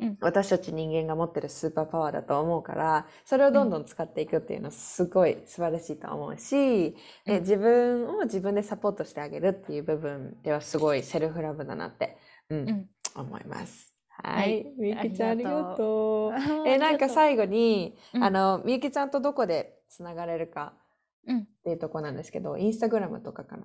うん私たち人間が持ってるスーパーパワーだと思うから、それをどんどん使っていくっていうのはすごい素晴らしいと思うし、でうん自分を自分でサポートしてあげるっていう部分ではすごいセルフラブだなって、うんうん思います。ははいい。みゆきちゃんありががとう。え、えなんか最後に、うんあの、みゆきちゃんとどこでつながれるかうんっていうとこなんですけど、インスタグラムとかかな？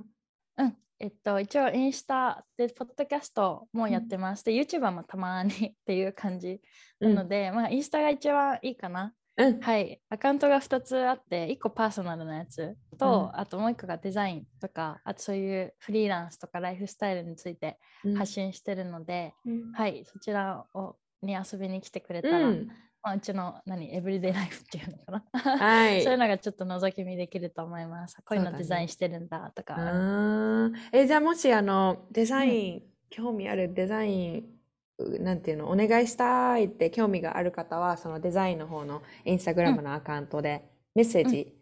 うんえっと、一応インスタでポッドキャストもやってます。で YouTuber もたまにっていう感じなので、まあインスタが一番いいかな。うん。はい、アカウントが2つあって1個パーソナルなやつと、うん。あともう1個がデザインとかあとそういうフリーランスとかライフスタイルについてうん。発信してるので、うん。はい。そちらをに遊びに来てくれたら、うん。まあ、うちの何エブリデイライフっていうのかな、はい。そういうのがちょっと覗き見できると思います。こういうのデザインしてるんだとか、あー。え、じゃあもしあの、デザイン、興味あるデザインなんていうの、お願いしたいって興味がある方は、そのデザインの方のインスタグラムのアカウントでメッセージ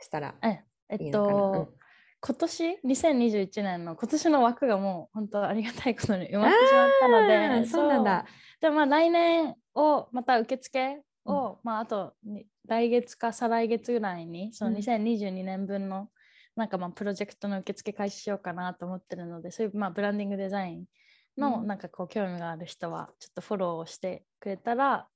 したらええっいいのかな？うん。と、今年2021年の今年の枠がもう本当ありがたいことに埋まってしまったのあでーそう。なんだ。でまあ来年をまた受付を、まああとに来月か再来月ぐらいにそのうん。2022年分のなんかまあプロジェクトの受付開始しようかなと思ってるのでそういうまあブランディングデザインのうん。なんかこう興味がある人はちょっとフォローをしてくれたら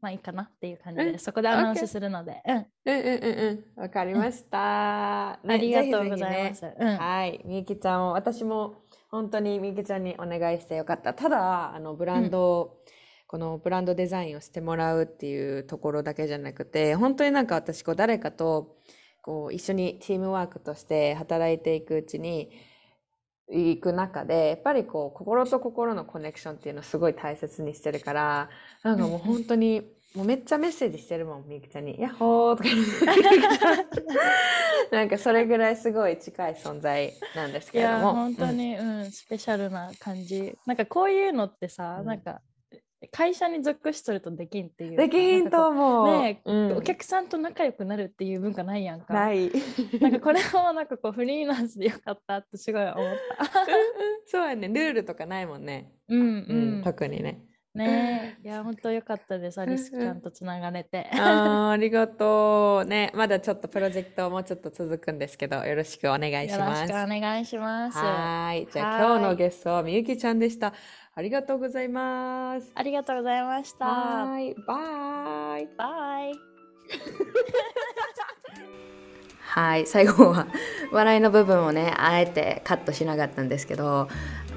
まあいいかなっていう感じで、うん。そこでアナウンスするので、うん、うんうんうんうん。わかりました。ねありがとうございねます。うん。はい、みゆきちゃんも私も本当にみゆきちゃんにお願いしてよかった。ただあのブランド、このブランドデザインをしてもらうっていうところだけじゃなくて、本当になんか私こう誰かとこう一緒にチームワークとして働いていくうちに行く中でやっぱりこう心と心のコネクションっていうのをすごい大切にしてるからなんかもう本当にもうめっちゃメッセージしてるもんみゆきちゃんに「ヤッホー」とか。なんかそれぐらいすごい近い存在なんですいけれども。や本当うんに、うん。スペシャルな感じ。なんかこういうのってさ、うん。なんか会社に属しとるとできんっていう。できひんと思う、ねうん。お客さんと仲良くなるっていう文化ないやんか。ない。なんかこれをなんかこうフリーランスでよかったってすごい思った。そうやね。ルールとかないもんね、うんううんん、特にね。ねえ。いや本当よかったです。アリスちゃんとつながれて。あーありがとう。ねまだちょっとプロジェクトもうちょっと続くんですけどよろしくお願いしよろしますくお願いします。はーい。じゃあ今日のゲストはみゆきちゃんでした。ありがとうございます。ありがとうございましたはーい。バイバイ はい最後は笑いの部分をねあえてカットしなかったんですけど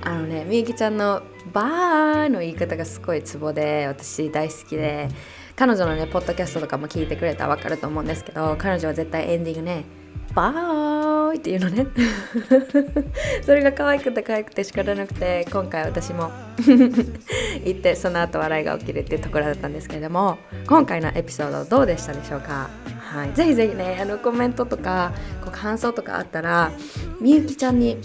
あのねみゆきちゃんの「バー」の言い方がすごいツボで私大好きで彼女のねポッドキャストとかも聞いてくれたら分かると思うんですけど彼女は絶対エンディングね「バーイ」っていうのね。それが可愛くて可愛くて仕方なくて今回私も 言ってその後笑いが起きるっていうところだったんですけれども今回のエピソードどうでしたでしょうか、はい、ぜひぜひねあのコメントとかこう感想とかあったらみゆきちゃんに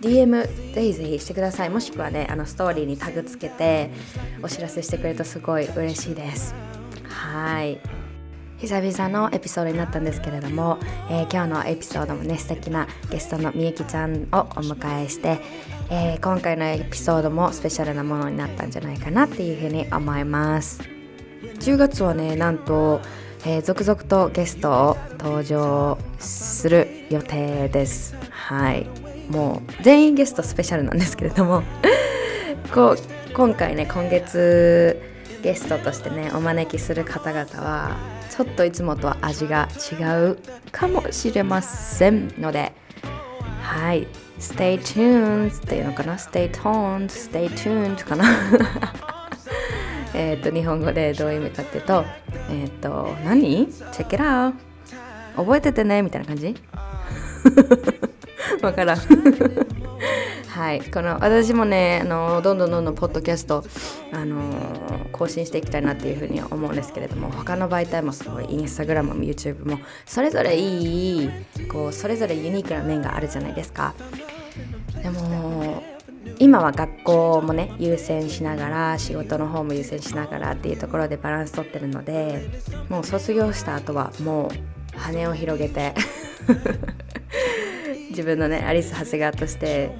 DM ぜひぜひしてください。もしくはねあのストーリーにタグつけてお知らせしてくれるとすごい嬉しいです。はい。久々のエピソードになったんですけれども、えー今日のエピソードもね素敵なゲストのみゆきちゃんをお迎えして、えー今回のエピソードもスペシャルなものになったんじゃないかなっていうふうに思います。10月はねなんと、えー続々とゲストを登場する予定です。はい。もう全員ゲストスペシャルなんですけれども。こう今回ね今月ゲストとしてねお招きする方々はちょっといつもとは味が違うかもしれませんので。はい。Stay tuned っていうのかな？Stay toned Stay tuned かな？えっと日本語でどういう意味かっていうとえっ、と何 ?Check it out 覚えててね？みたいな感じ？わからん。はい。この私もねあのどんどんどんどんポッドキャストあの更新していきたいなっていうふうに思うんですけれども他の媒体もすごいインスタグラムも YouTube もそれぞれいいこうそれぞれユニークな面があるじゃないですか。でも今は学校もね優先しながら仕事の方も優先しながらっていうところでバランス取ってるのでもう卒業した後はもう羽を広げて 自分のねアリス長谷川として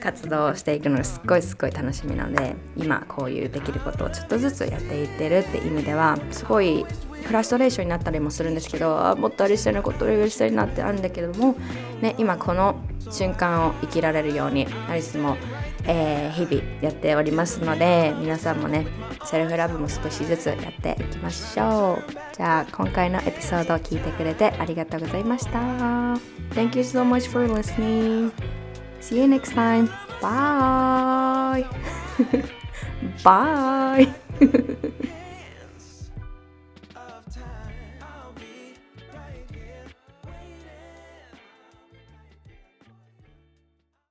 活動していくのがすっごいすっごい楽しみなので今こういうできることをちょっとずつやっていってるって意味ではすごいフラストレーションになったりもするんですけどもっとアリスのことをやりたいなってあるんだけども、ね、今この瞬間を生きられるようにアリスも、えー日々やっておりますので皆さんもねセルフラブも少しずつやっていきましょう。じゃあ今回のエピソードを聞いてくれてありがとうございました。Thank you so much for listening. See you next time. Bye. Bye.